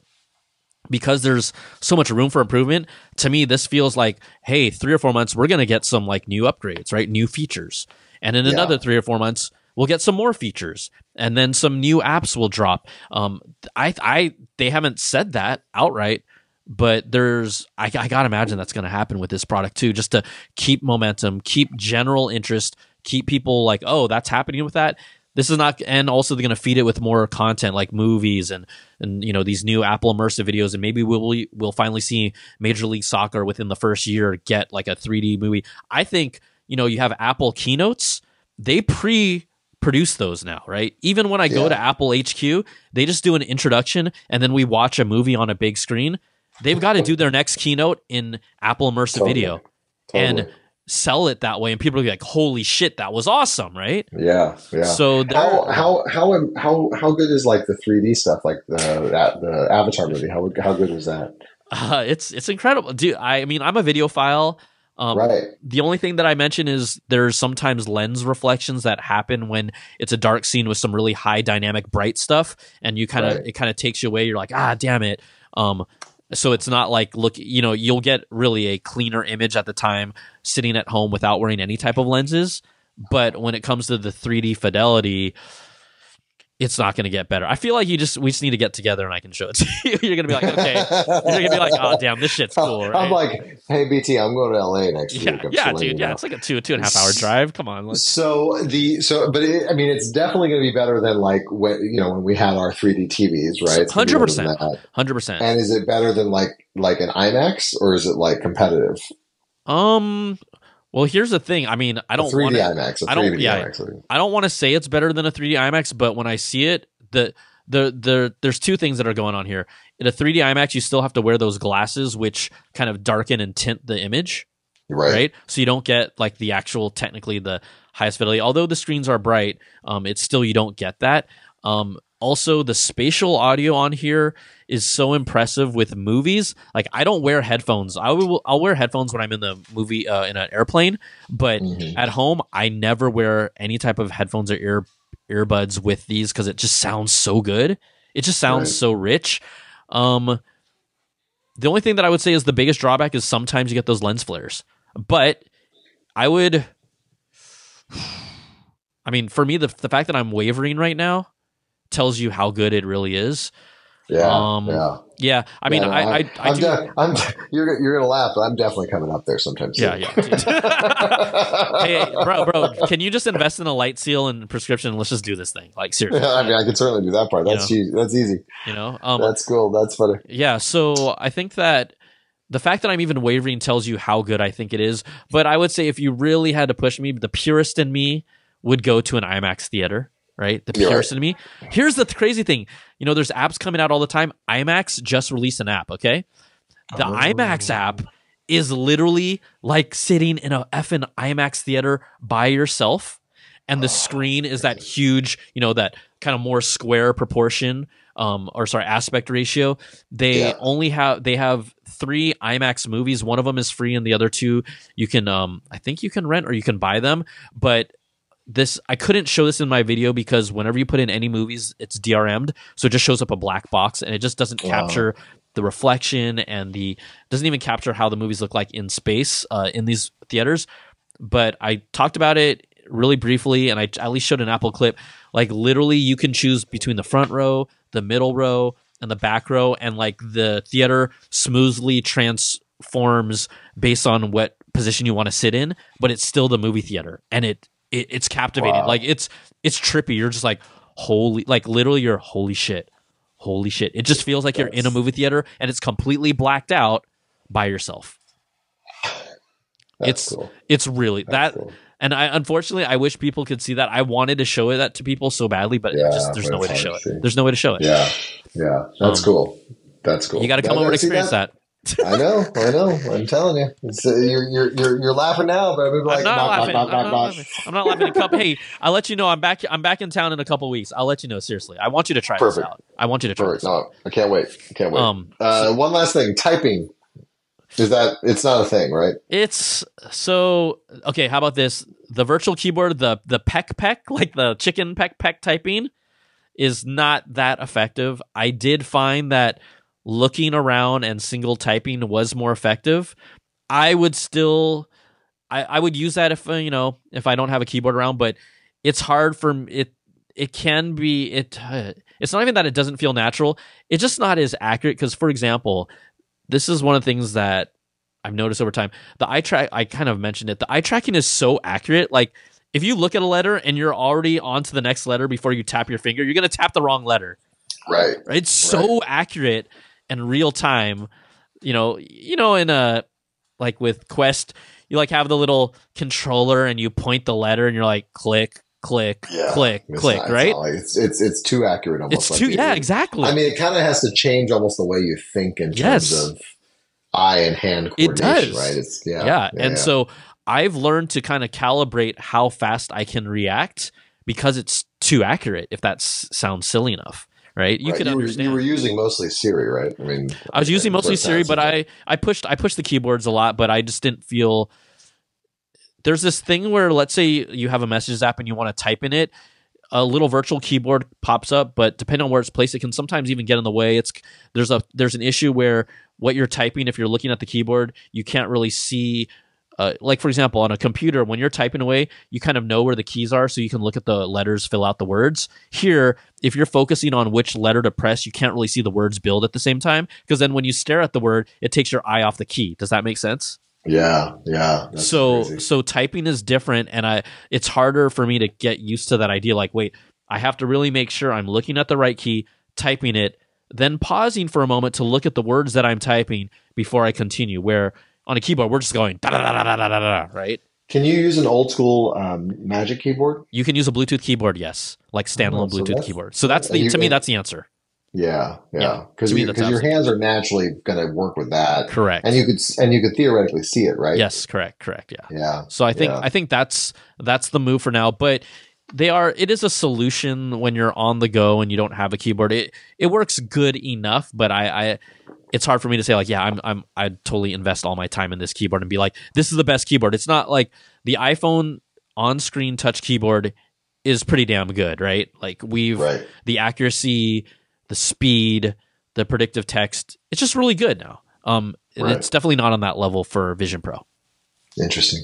because there's so much room for improvement, to me, this feels like, hey, three or four months, we're going to get some like new upgrades, right? New features. And in yeah. another three or four months, we'll get some more features and then some new apps will drop. Um, I, I, they haven't said that outright, but there's, I, I gotta imagine that's going to happen with this product too, just to keep momentum, keep general interest, keep people like, oh, that's happening with that. This is not, and also they're going to feed it with more content like movies and and you know these new Apple immersive videos, and maybe we'll we'll finally see Major League Soccer within the first year get like a 3D movie. I think you know you have Apple keynotes, they pre produce those now, right? Even when I yeah. go to Apple HQ, they just do an introduction and then we watch a movie on a big screen. They've got to do their next keynote in Apple Immersive totally. Video totally. and sell it that way, and people be like, "Holy shit, that was awesome!" Right? Yeah, yeah. So how how how how how good is like the 3D stuff, like the the Avatar movie? How how good was that? Uh, it's it's incredible, dude. I mean, I'm a videophile. Um, right. The only thing that I mention is there's sometimes lens reflections that happen when it's a dark scene with some really high dynamic bright stuff, and you kind of Right. it kind of takes you away. You're like, ah, damn it. Um, so it's not like look, you know, you'll get really a cleaner image at the time sitting at home without wearing any type of lenses. But when it comes to the 3D fidelity, it's not going to get better. I feel like you just we just need to get together and I can show it to you. You're going to be like, okay, you're going to be like, oh damn, this shit's cool, right? I'm like, hey BT, I'm going to LA next yeah, week. I'm yeah, dude, yeah, know. it's like a two two and a half hour drive. Come on, let's, So the so, but it, I mean, it's definitely going to be better than like when you know when we had our 3D TVs, right? It's gonna be better than 100%. hundred percent. And is it better than like like an IMAX or is it like competitive? Um, well, here's the thing. I mean, I don't 3D want to. IMAX. A I don't- yeah. IMAX. I don't want to say it's better than a 3D IMAX, but when I see it, the the the there's two things that are going on here. In a 3D IMAX, you still have to wear those glasses, which kind of darken and tint the image, Right. right? So you don't get like the actual, technically the highest fidelity. Although the screens are bright, um, it's still you don't get that. Um, also, the spatial audio on here is so impressive with movies. Like I don't wear headphones. I will. I'll wear headphones when I'm in the movie uh, in an airplane, but Mhm. at home I never wear any type of headphones or ear earbuds with these because it just sounds so good. It just sounds Right. so rich. Um, the only thing that I would say is the biggest drawback is sometimes you get those lens flares. But I would, I mean, for me, the the fact that I'm wavering right now tells you how good it really is. Yeah. Um, yeah. Yeah, I mean, Yeah, no, I, I, I, I'm do. de- I'm, you're you're gonna laugh, but I'm definitely coming up there sometime Yeah, soon. yeah. hey, bro, bro, can you just invest in a light seal and prescription? and Let's just do this thing. Like seriously, I mean, I can certainly do that part. You That's know. easy. That's easy. you know. Um, That's cool. That's funny. Yeah, so I think that the fact that I'm even wavering tells you how good I think it is. But I would say if you really had to push me, the purist in me would go to an IMAX theater, right? The purist me. Here's the crazy thing. You know, there's apps coming out all the time. IMAX just released an app, okay? The Oh. IMAX app is literally like sitting in a effing IMAX theater by yourself. And the Oh, screen is that huge, you know, that kind of more square proportion, um, or sorry, aspect ratio. They Yeah. only have they have three IMAX movies. One of them is free, and the other two you can, um, I think you can rent or you can buy them. But this I couldn't show this in my video because whenever you put in any movies, it's DRM'd, so it just shows up a black box and it just doesn't Wow. capture the reflection and the doesn't even capture how the movies look like in space uh, in these theaters. But I talked about it really briefly, and I at least showed an Apple clip. Like literally, you can choose between the front row, the middle row, and the back row, and like the theater smoothly transforms based on what position you want to sit in. But it's still the movie theater, and it, it it's captivating. Wow. Like it's it's trippy. You're just like holy, like literally, you're holy shit, holy shit. It just feels like you're in a movie theater, and it's completely blacked out by yourself. That's It's- cool. It's really That's that. cool. And I unfortunately I wish people could see that. I wanted to show that to people so badly, but Yeah, just there's no way to show hard it. There's no way to show it. Yeah. Yeah. That's Um, cool. That's cool. You got to come That- over and experience that. I know, I know. I'm telling you, uh, you're, you're you're you're laughing now, but I'm like, I'm not knock, laughing. knock, I'm not laughing. I'm not laughing. A couple. Hey, I'll let you know. I'm back. I'm back in town in a couple weeks. I'll let you know. Seriously, I want you to try Perfect. this out. I want you to try Perfect. this. out. No, I can't wait. I can't wait. Um, uh, one last thing, typing. Is that it's not a thing, right? It's so okay. How about this? The virtual keyboard, the the peck peck, like the chicken peck peck typing, is not that effective. I did find that looking around and single typing was more effective. I would still, I, I would use that if uh, you know if I don't have a keyboard around, but it's hard for it. It can be it. Uh, it's not even that it doesn't feel natural. It's just not as accurate. Because for example, this is one of the things that I've noticed over time. The eye track, I kind of mentioned it. The eye tracking is so accurate. Like if you look at a letter and you're already on to the next letter before you tap your finger, you're gonna tap the wrong letter. Right. Right? It's so accurate and real time. You know, you know, in a like with Quest, you like have the little controller and you point the letter and you're like click, click, Yeah. click, It's click, not- right? like- It's, it's it's too accurate. Almost It's like too yeah, exactly. I mean, it kind of has to change almost the way you think in terms Yes. of eye and hand It does. right? It's yeah, yeah, and yeah. so I've learned to kind of calibrate how fast I can react because it's too accurate. If that sounds silly enough, right? You Right. could you, were, understand. you were using mostly Siri, right? I mean, I was using mostly Siri, but. I I pushed I pushed the keyboards a lot, but I just didn't feel. There's this thing where let's say you have a messages app and you want to type in it, a little virtual keyboard pops up, but depending on where it's placed, it can sometimes even get in the way. It's there's a there's an issue where what you're typing, if you're looking at the keyboard, you can't really see. Uh, like for example, on a computer, when you're typing away, you kind of know where the keys are, so you can look at the letters, fill out the words. Here, if you're focusing on which letter to press, you can't really see the words build at the same time because then when you stare at the word, it takes your eye off the key. Does that make sense? yeah, yeah. so crazy. so typing is different, and I it's harder for me to get used to that idea. Like, wait, I have to really make sure I'm looking at the right key, typing it, then pausing for a moment to look at the words that I'm typing before I continue. Where on a keyboard, we're just going da da da da da da da, right? Can you use an old school um, Magic keyboard? You can use a Bluetooth keyboard, yes, like standalone Oh, so Bluetooth keyboard. So that's the you- to me that's the answer. Yeah, Yeah, yeah. Because to me, you, your hands are naturally going to work with that, Correct. and you could and you could theoretically see it, right? Yes, correct, correct. Yeah. Yeah. So I think Yeah. I think that's that's the move for now. But they are it is a solution when you're on the go and you don't have a keyboard. It it works good enough, but I, I it's hard for me to say like yeah I'm I'm I'd totally invest all my time in this keyboard and be like this is the best keyboard. It's not like the iPhone on screen touch keyboard is pretty damn good, right? Like we've Right. the accuracy, the speed, the predictive text. It's just really good now. Um, Right. it's definitely not on that level for Vision Pro. Interesting.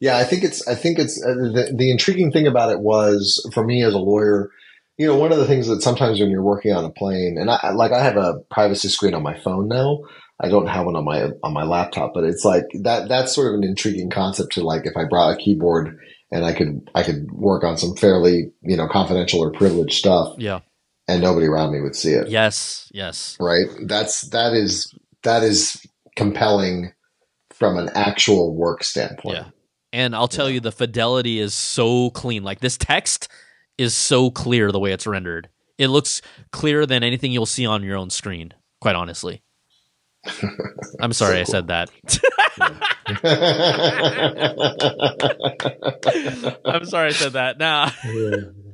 Yeah, I think it's. I think it's uh, the, the intriguing thing about it was for me as a lawyer. You know, one of the things that sometimes when you're working on a plane, and I like I have a privacy screen on my phone now. I don't have one on my on my laptop, but it's like that. That's sort of an intriguing concept to like if I brought a keyboard and I could I could work on some fairly you know confidential or privileged stuff, Yeah. and nobody around me would see it. Yes. Yes. Right. That's that is that is compelling from an actual work standpoint. Yeah. And I'll tell you, the fidelity is so clean. Like this text is so clear the way it's rendered. It looks clearer than anything you'll see on your own screen. Quite honestly. I'm sorry So I said that. I'm sorry I said that. Nah.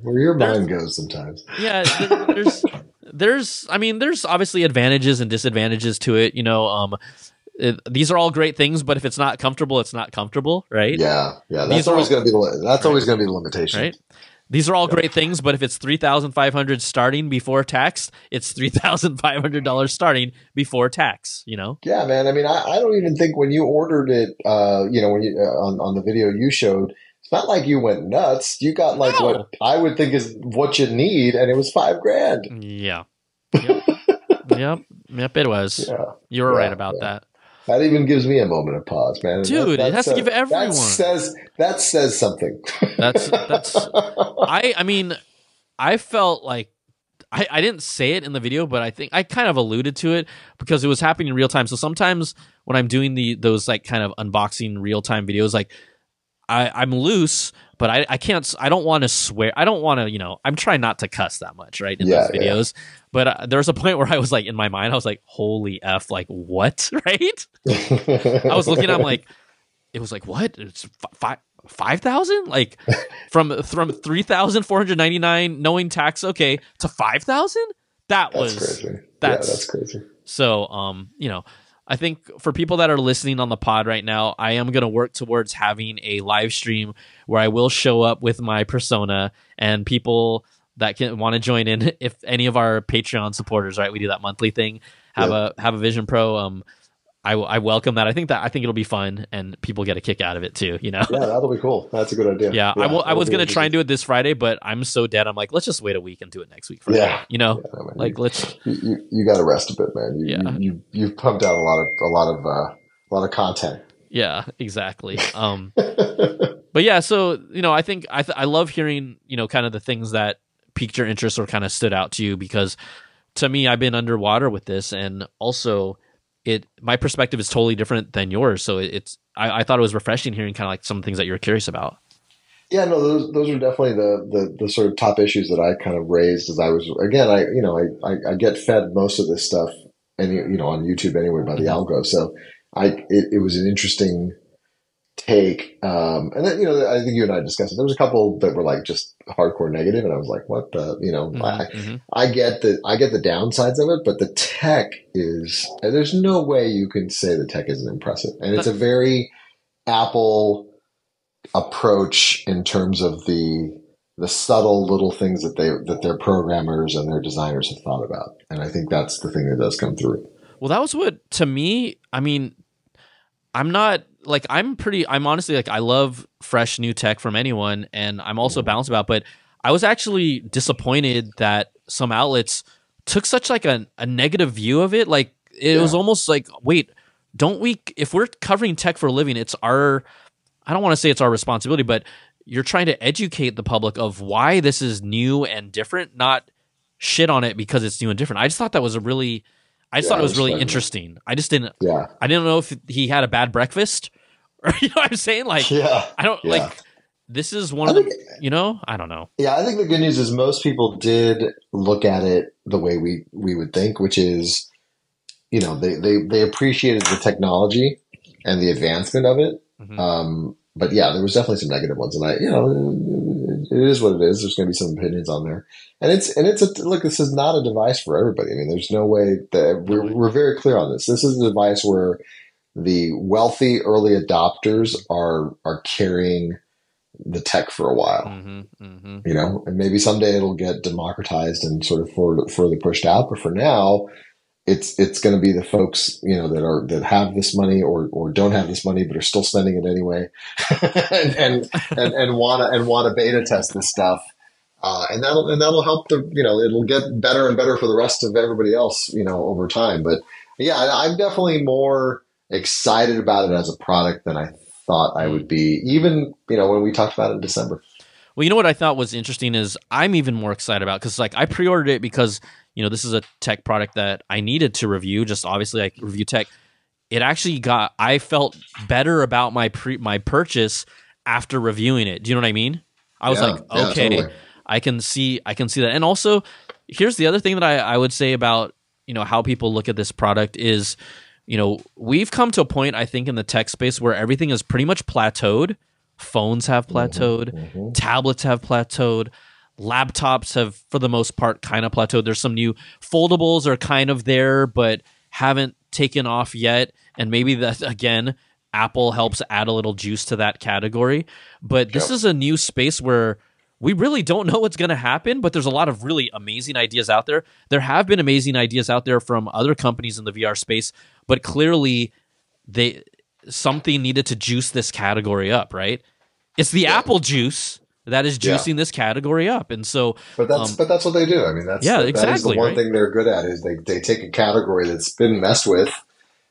Where your mind goes sometimes. yeah there, there's there's i mean there's obviously advantages and disadvantages to it you know um it, these are all great things but if it's not comfortable it's not comfortable right Yeah, yeah. These That's are always going to be the that's Right. always going to be the limitation. right these are all great things but if it's 3500 starting before tax it's $3500 starting before tax you know Yeah, man. I mean, I, I don't even think when you ordered it, uh, you know, when you uh, on on the video you showed, it's not like you went nuts. You got like No. what I would think is what you need, and it was five grand. yeah yep yep yep it was Yeah, you were Yeah, right about yeah. that that even gives me a moment of pause, man. And Dude, it has to give everyone. That says that says something. That's- that's- I I mean, I felt like I, I didn't say it in the video, but I think I kind of alluded to it because it was happening in real time. So sometimes when I'm doing the those like kind of unboxing real time videos, like I, I'm loose, but I, I can't I don't want to swear. I don't want to, you know, I'm trying not to cuss that much, right? In Yeah, those videos. But uh, there was a point where I was like in my mind, I was like, holy F, like what? Right? I was looking, I'm like, it was like what? It's five five thousand? Like from from three thousand four hundred ninety nine, knowing tax, okay, to five thousand. That that's was crazy. yeah, that's- that's crazy. so. Um, you know, I think for people that are listening on the pod right now, I am going to work towards having a live stream where I will show up with my persona and people that can want to join in. If any of our Patreon supporters, right, we do that monthly thing. Have a have a Vision Pro. Um, I, I welcome that. I think that I think it'll be fun and people get a kick out of it too. You know. Yeah, that'll be cool. That's a good idea. Yeah, I, will, I was gonna try and do it this Friday, but I'm so dead. I'm like, let's just wait a week and do it next week. Friday. Yeah. you know, Yeah, man, like let's. you, you, you got to rest a bit, man. You, Yeah. you, you you've pumped out a lot of a lot of uh, a lot of content. Yeah, exactly. Um, but yeah, so you know, I think I th- I love hearing you know kind of the things that piqued your interest or kind of stood out to you because to me, I've been underwater with this, and also it my perspective is totally different than yours. So it, it's I, I thought it was refreshing hearing kind of like some things that you were curious about. Yeah, no, those those are definitely the, the the sort of top issues that I kind of raised as I was again. I you know I I, I get fed most of this stuff and you know on YouTube anyway by the Mhm. algo. So I it, it was an interesting take. Um, and then, you know, I think you and I discussed it. There was a couple that were like just hardcore negative, and I was like, what the, you know, Mhm, I, mhm. I get the I get the downsides of it, but the tech is there's no way you can say the tech isn't impressive, and it's a very Apple approach in terms of the the subtle little things that they that their programmers and their designers have thought about, and I think that's the thing that does come through. Well, that was what to me. I mean, I'm not like I'm pretty. I'm honestly like I love fresh new tech from anyone, and I'm also Mhm. balanced about. But I was actually disappointed that some outlets took such like a, a negative view of it. Like it was almost like, wait, don't we? If we're covering tech for a living, it's our. I don't want to say it's our responsibility, but you're trying to educate the public of why this is new and different, not shit on it because it's new and different. I just thought that was a really. I just Yeah, thought it was really interesting. I just didn't. Yeah, I didn't know if he had a bad breakfast, or you know what I'm saying. Like yeah, I don't Yeah. like. This is one I of the. You know, I don't know. yeah. I think the good news is most people did look at it the way we we would think, which is, you know, they they they appreciated the technology and the advancement of it. Mhm. Um, but yeah, there was definitely some negative ones, and I, you know, it is what it is. There's going to be some opinions on there, and it's and it's a look. This is not a device for everybody. I mean, there's no way that we're we're very clear on this. This is a device where the wealthy early adopters are are carrying the tech for a while. hmm hmm You know, and maybe someday it'll get democratized and sort of further, further pushed out. But for now, it's it's going to be the folks you know that are that have this money or or don't have this money but are still spending it anyway, and and and, to and want to beta test this stuff. Uh, and that'll and that'll help the you know it'll get better and better for the rest of everybody else you know over time. But yeah, I'm definitely more excited about it as a product than I thought I would be. Even you know when we talked about it in December. Well, you know what I thought was interesting is I'm even more excited about because like I pre-ordered it because you know this is a tech product that I needed to review. Just obviously I review tech. It actually got I felt better about my pre my purchase after reviewing it. Do you know what I mean? I was Yeah, like, yeah, okay, totally. I can see I can see that. And also, here's the other thing that I, I would say about you know how people look at this product is, you know, we've come to a point I think in the tech space where everything is pretty much plateaued. Phones have plateaued, Mhm. tablets have plateaued, laptops have for the most part kind of plateaued. There's some new foldables are kind of there, but haven't taken off yet. And maybe that again, Apple helps add a little juice to that category. But this Yep. is a new space where we really don't know what's going to happen, but there's a lot of really amazing ideas out there. There have been amazing ideas out there from other companies in the VR space, but clearly they something needed to juice this category up, right? It's the Yeah. apple juice that is Yeah. juicing this category up. And so But that's Um, but that's what they do. I mean, that's Yeah, that is exactly, the one right? thing they're good at is they they take a category that's been messed with,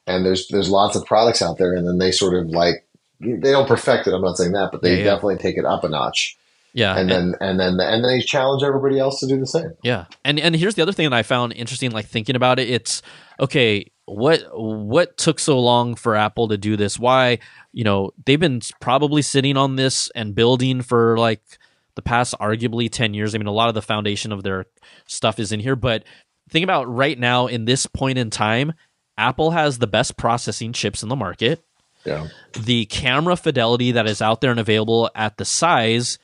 and there's there's lots of products out there, and then they sort of like they don't perfect it. I'm not saying that, but they Yeah, yeah. definitely take it up a notch, yeah, and then and then and then they challenge everybody else to do the same. Yeah, and and here's the other thing that I found interesting, like thinking about it. It's okay. What what took so long for Apple to do this? Why you know they've been probably sitting on this and building for like the past arguably ten years. I mean, a lot of the foundation of their stuff is in here, but think about right now in this point in time, Apple has the best processing chips in the market Yeah, the camera fidelity that is out there and available at the size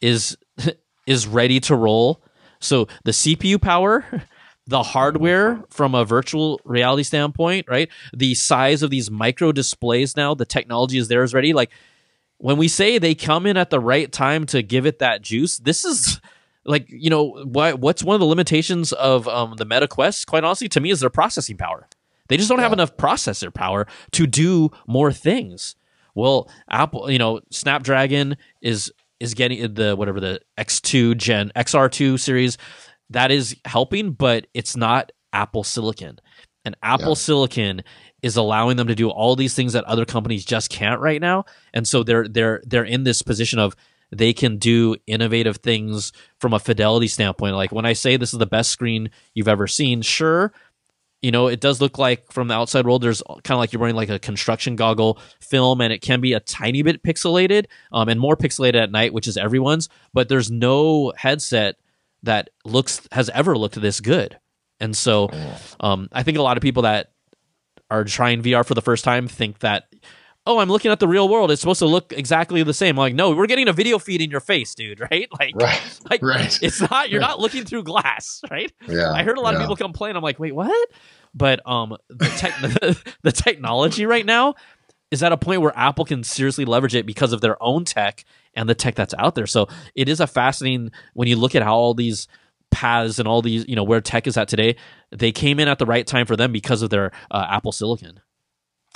is is ready to roll. So the CPU power, the hardware from a virtual reality standpoint, right? The size of these micro displays now, the technology is there is ready. Like when we say they come in at the right time to give it that juice, this is like you know what what's one of the limitations of um, the Meta Quest? Quite honestly, to me, is their processing power. They just don't have enough processor power to do more things. Well, Apple, you know, Snapdragon is is getting the whatever the X2 Gen XR2 series that is helping, but it's not Apple Silicon. And Apple Yeah. Silicon is allowing them to do all these things that other companies just can't right now. And so they're they're they're in this position of they can do innovative things from a fidelity standpoint. Like when I say this is the best screen you've ever seen, sure, you know, it does look like from the outside world, there's kind of like you're wearing like a construction goggle film, and it can be a tiny bit pixelated, um, and more pixelated at night, which is everyone's. But there's no headset that looks has ever looked this good, and so um, I think a lot of people that are trying VR for the first time think that oh, I'm looking at the real world. It's supposed to look exactly the same. Like, no, we're getting a video feed in your face, dude. Right? Like, Right. like Right. it's not. You're not looking through glass, right? Yeah. I heard a lot yeah. of people complain. I'm like, wait, what? But um, the tech, the, technology right now is at a point where Apple can seriously leverage it because of their own tech and the tech that's out there. So it is a fascinating when you look at how all these paths and all these, you know, where tech is at today. They came in at the right time for them because of their uh, Apple Silicon.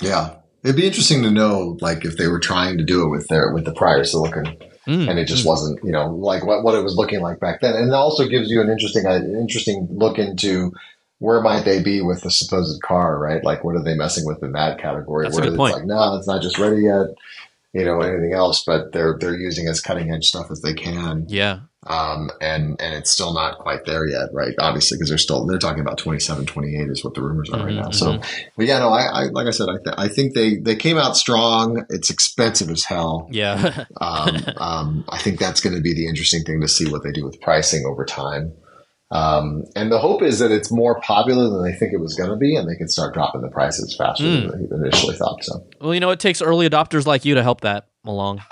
Yeah. It'd be interesting to know, like, if they were trying to do it with their with the prior silicon, Mm, and it just mm. wasn't, you know, like what, what it was looking like back then. And it also gives you an interesting an interesting look into where might they be with the supposed car, right? Like, what are they messing with in that category? That's a where good it's point. like, no, it's not just ready yet, you know, anything else, but they're they're using as cutting edge stuff as they can. Yeah, um, and and it's still not quite there yet, right? Obviously, because they're still they're talking about 27, 28 is what the rumors are right Mhm, now. So, but yeah, no, I, I like I said, I, th- I think they they came out strong. It's expensive as hell. yeah, Um, um, I think that's going to be the interesting thing to see what they do with pricing over time. Um, and the hope is that it's more popular than they think it was going to be, and they can start dropping the prices faster Mm. than they initially thought. So. well, you know, it takes early adopters like you to help that along.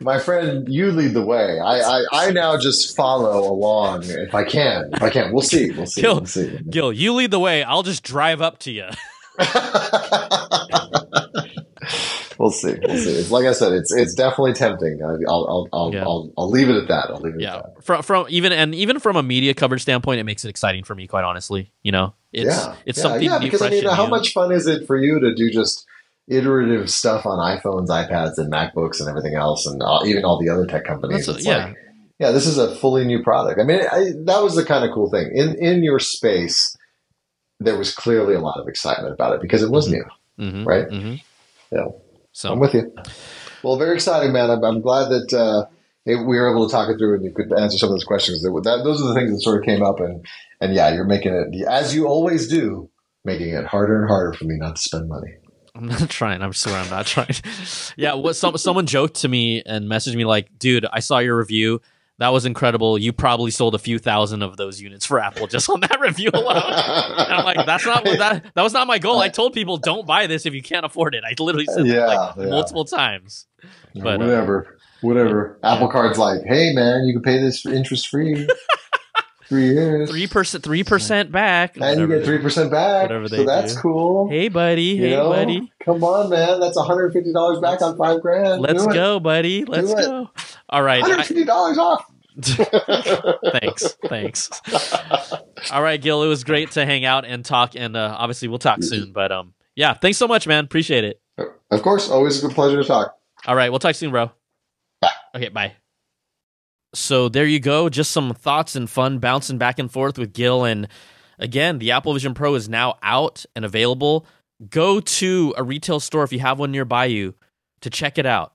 My friend, you lead the way. I, I, I now just follow along if I can. If I can, we'll see. We'll see. Gil- We'll see. Gil, you lead the way. I'll just drive up to you. we'll see. We'll see. It's like I said. It's it's definitely tempting. I- I'll I'll I'll, Yeah. I'll, I'll leave it at that. I'll leave it yeah at that. from from even and even from a media coverage standpoint it makes it exciting for me quite honestly you know it's yeah, it's yeah, something Yeah, because I mean, how much fun is it for you to do just iterative stuff on iPhones, iPads, and MacBooks and everything else, and uh, even all the other tech companies? A- it's yeah. like, yeah, this is a fully new product. I mean, I, that was the kind of cool thing in in your space. There was clearly a lot of excitement about it because it was Mhm. new. Mhm, right? mhm. Yeah. So I'm with you. Well, very exciting, man. I'm, I'm glad that uh, it, we were able to talk it through and you could answer some of those questions. That, that, those are the things that sort of came up, and and yeah, you're making it as you always do, making it harder and harder for me not to spend money. i'm not trying i'm swear i'm not trying yeah what some someone joked to me and messaged me like dude i saw your review that was incredible you probably sold a few thousand of those units for apple just on that review alone and i'm like that's not what that that was not my goal i told people don't buy this if you can't afford it i literally said that, Yeah, like yeah. multiple times But, uh, whatever, whatever. Apple Card's like, hey, man, you can pay this interest free, three years, three percent three percent back and you get three percent back. whatever they so that's do. cool. hey buddy You hey know? buddy Come on, man. That's $150 back on five grand. Let's go, buddy. Let's go. All right. I- $150 off. thanks. Thanks. All right, Gil. It was great to hang out and talk, and uh, obviously we'll talk soon. But um, yeah, thanks so much, man. Appreciate it. Of course, always a good pleasure to talk. All right, we'll talk soon, bro. Bye. Okay, bye. So there you go. Just some thoughts and fun bouncing back and forth with Gil. And again, the Apple Vision Pro is now out and available. Go to a retail store if you have one nearby you to check it out,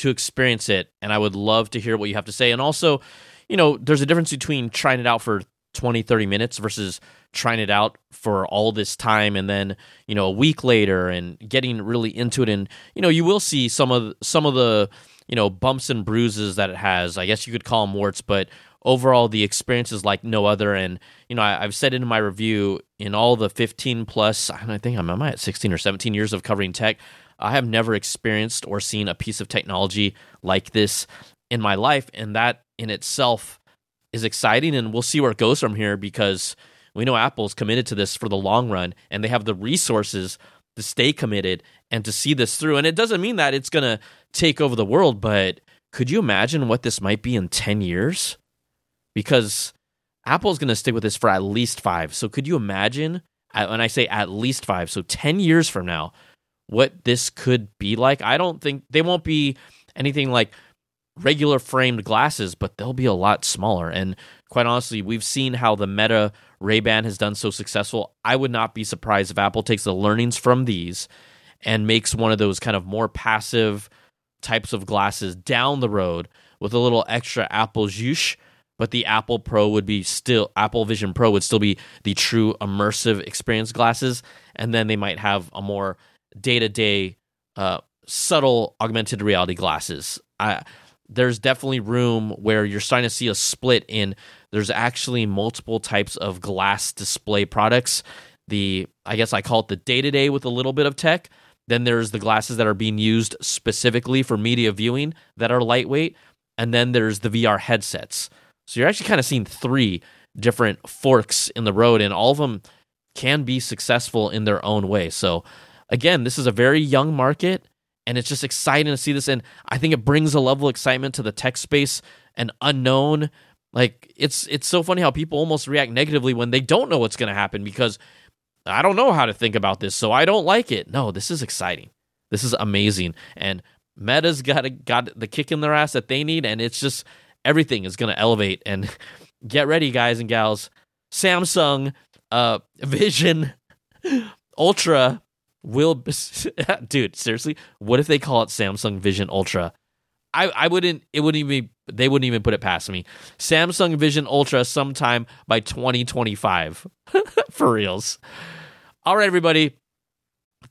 to experience it. And I would love to hear what you have to say. And also, you know, there's a difference between trying it out for 20, 30 minutes versus trying it out for all this time and then, you know, a week later and getting really into it. And, you know, you will see some of some of the, you know, bumps and bruises that it has. I guess you could call them warts, but overall the experience is like no other. And, you know, I, I've said in my review in all the 15 plus, I think I'm, am I at 16 or 17 years of covering tech, I have never experienced or seen a piece of technology like this in my life. And that in itself is exciting. And we'll see where it goes from here because we know Apple's committed to this for the long run and they have the resources to stay committed and to see this through. And it doesn't mean that it's going to take over the world, but could you imagine what this might be in 10 years? Because Apple's going to stick with this for at least five. So could you imagine, when I say at least five, so 10 years from now, what this could be like? I don't think they won't be anything like regular framed glasses, but they'll be a lot smaller. And quite honestly, we've seen how the Meta Ray Ban has done so successful. I would not be surprised if Apple takes the learnings from these and makes one of those kind of more passive types of glasses down the road with a little extra Apple juice. But the Apple Pro would be still Apple Vision Pro would still be the true immersive experience glasses, and then they might have a more day to day, subtle augmented reality glasses. I there's definitely room where you're starting to see a split in there's actually multiple types of glass display products the i guess i call it the day-to-day with a little bit of tech Then there's the glasses that are being used specifically for media viewing that are lightweight. And then there's the VR headsets. So you're actually kind of seeing three different forks in the road, and all of them can be successful in their own way. So, again, this is a very young market, and it's just exciting to see this. And I think it brings a level of excitement to the tech space and unknown. Like it's it's so funny how people almost react negatively when they don't know what's going to happen because I don't know how to think about this, so I don't like it. No, this is exciting. This is amazing, and Meta's got a, got the kick in their ass that they need, and it's just everything is going to elevate. And get ready, guys and gals. Samsung uh, Vision Ultra will, dude. Seriously, what if they call it Samsung Vision Ultra? I, I wouldn't. It wouldn't even. They wouldn't even put it past me. Samsung Vision Ultra sometime by 2025. For reals. All right, everybody.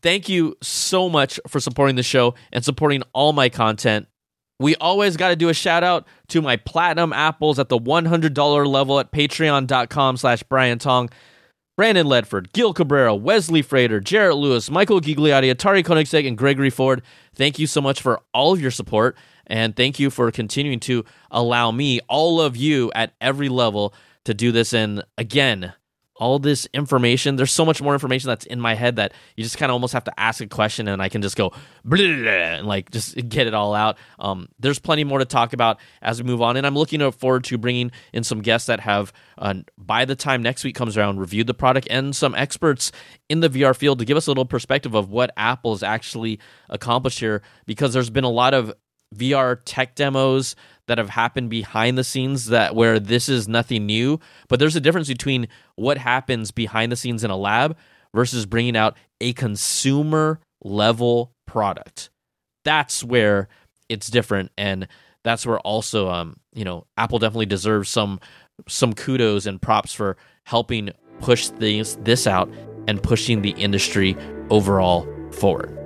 Thank you so much for supporting the show and supporting all my content. We always got to do a shout out to my platinum apples at the $100 level at patreon.com slash Brian Tong. Brandon Ledford, Gil Cabrera, Wesley Frater, Jarrett Lewis, Michael Gigliotti, Atari Koenigsegg, and Gregory Ford. Thank you so much for all of your support. And thank you for continuing to allow me, all of you at every level, to do this. And again, all this information. There's so much more information that's in my head that you just kind of almost have to ask a question and I can just go and like just get it all out. Um, there's plenty more to talk about as we move on, and I'm looking forward to bringing in some guests that have, uh, by the time next week comes around, reviewed the product and some experts in the VR field to give us a little perspective of what Apple's actually accomplished here. Because there's been a lot of VR tech demos that have happened behind the scenes that where this is nothing new but there's a difference between what happens behind the scenes in a lab versus bringing out a consumer level product. That's where it's different and that's where also um you know apple definitely deserves some some kudos and props for helping push things this out and pushing the industry overall forward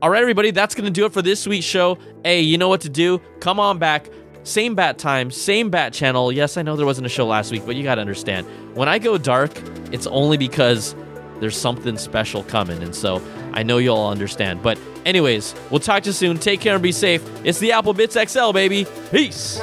all right, everybody, that's going to do it for this week's show. Hey, you know what to do. Come on back. Same bat time, same bat channel. Yes, I know there wasn't a show last week, but you got to understand. When I go dark, it's only because there's something special coming. And so I know you'll all understand. But, anyways, we'll talk to you soon. Take care and be safe. It's the Apple Bitz XL, baby. Peace.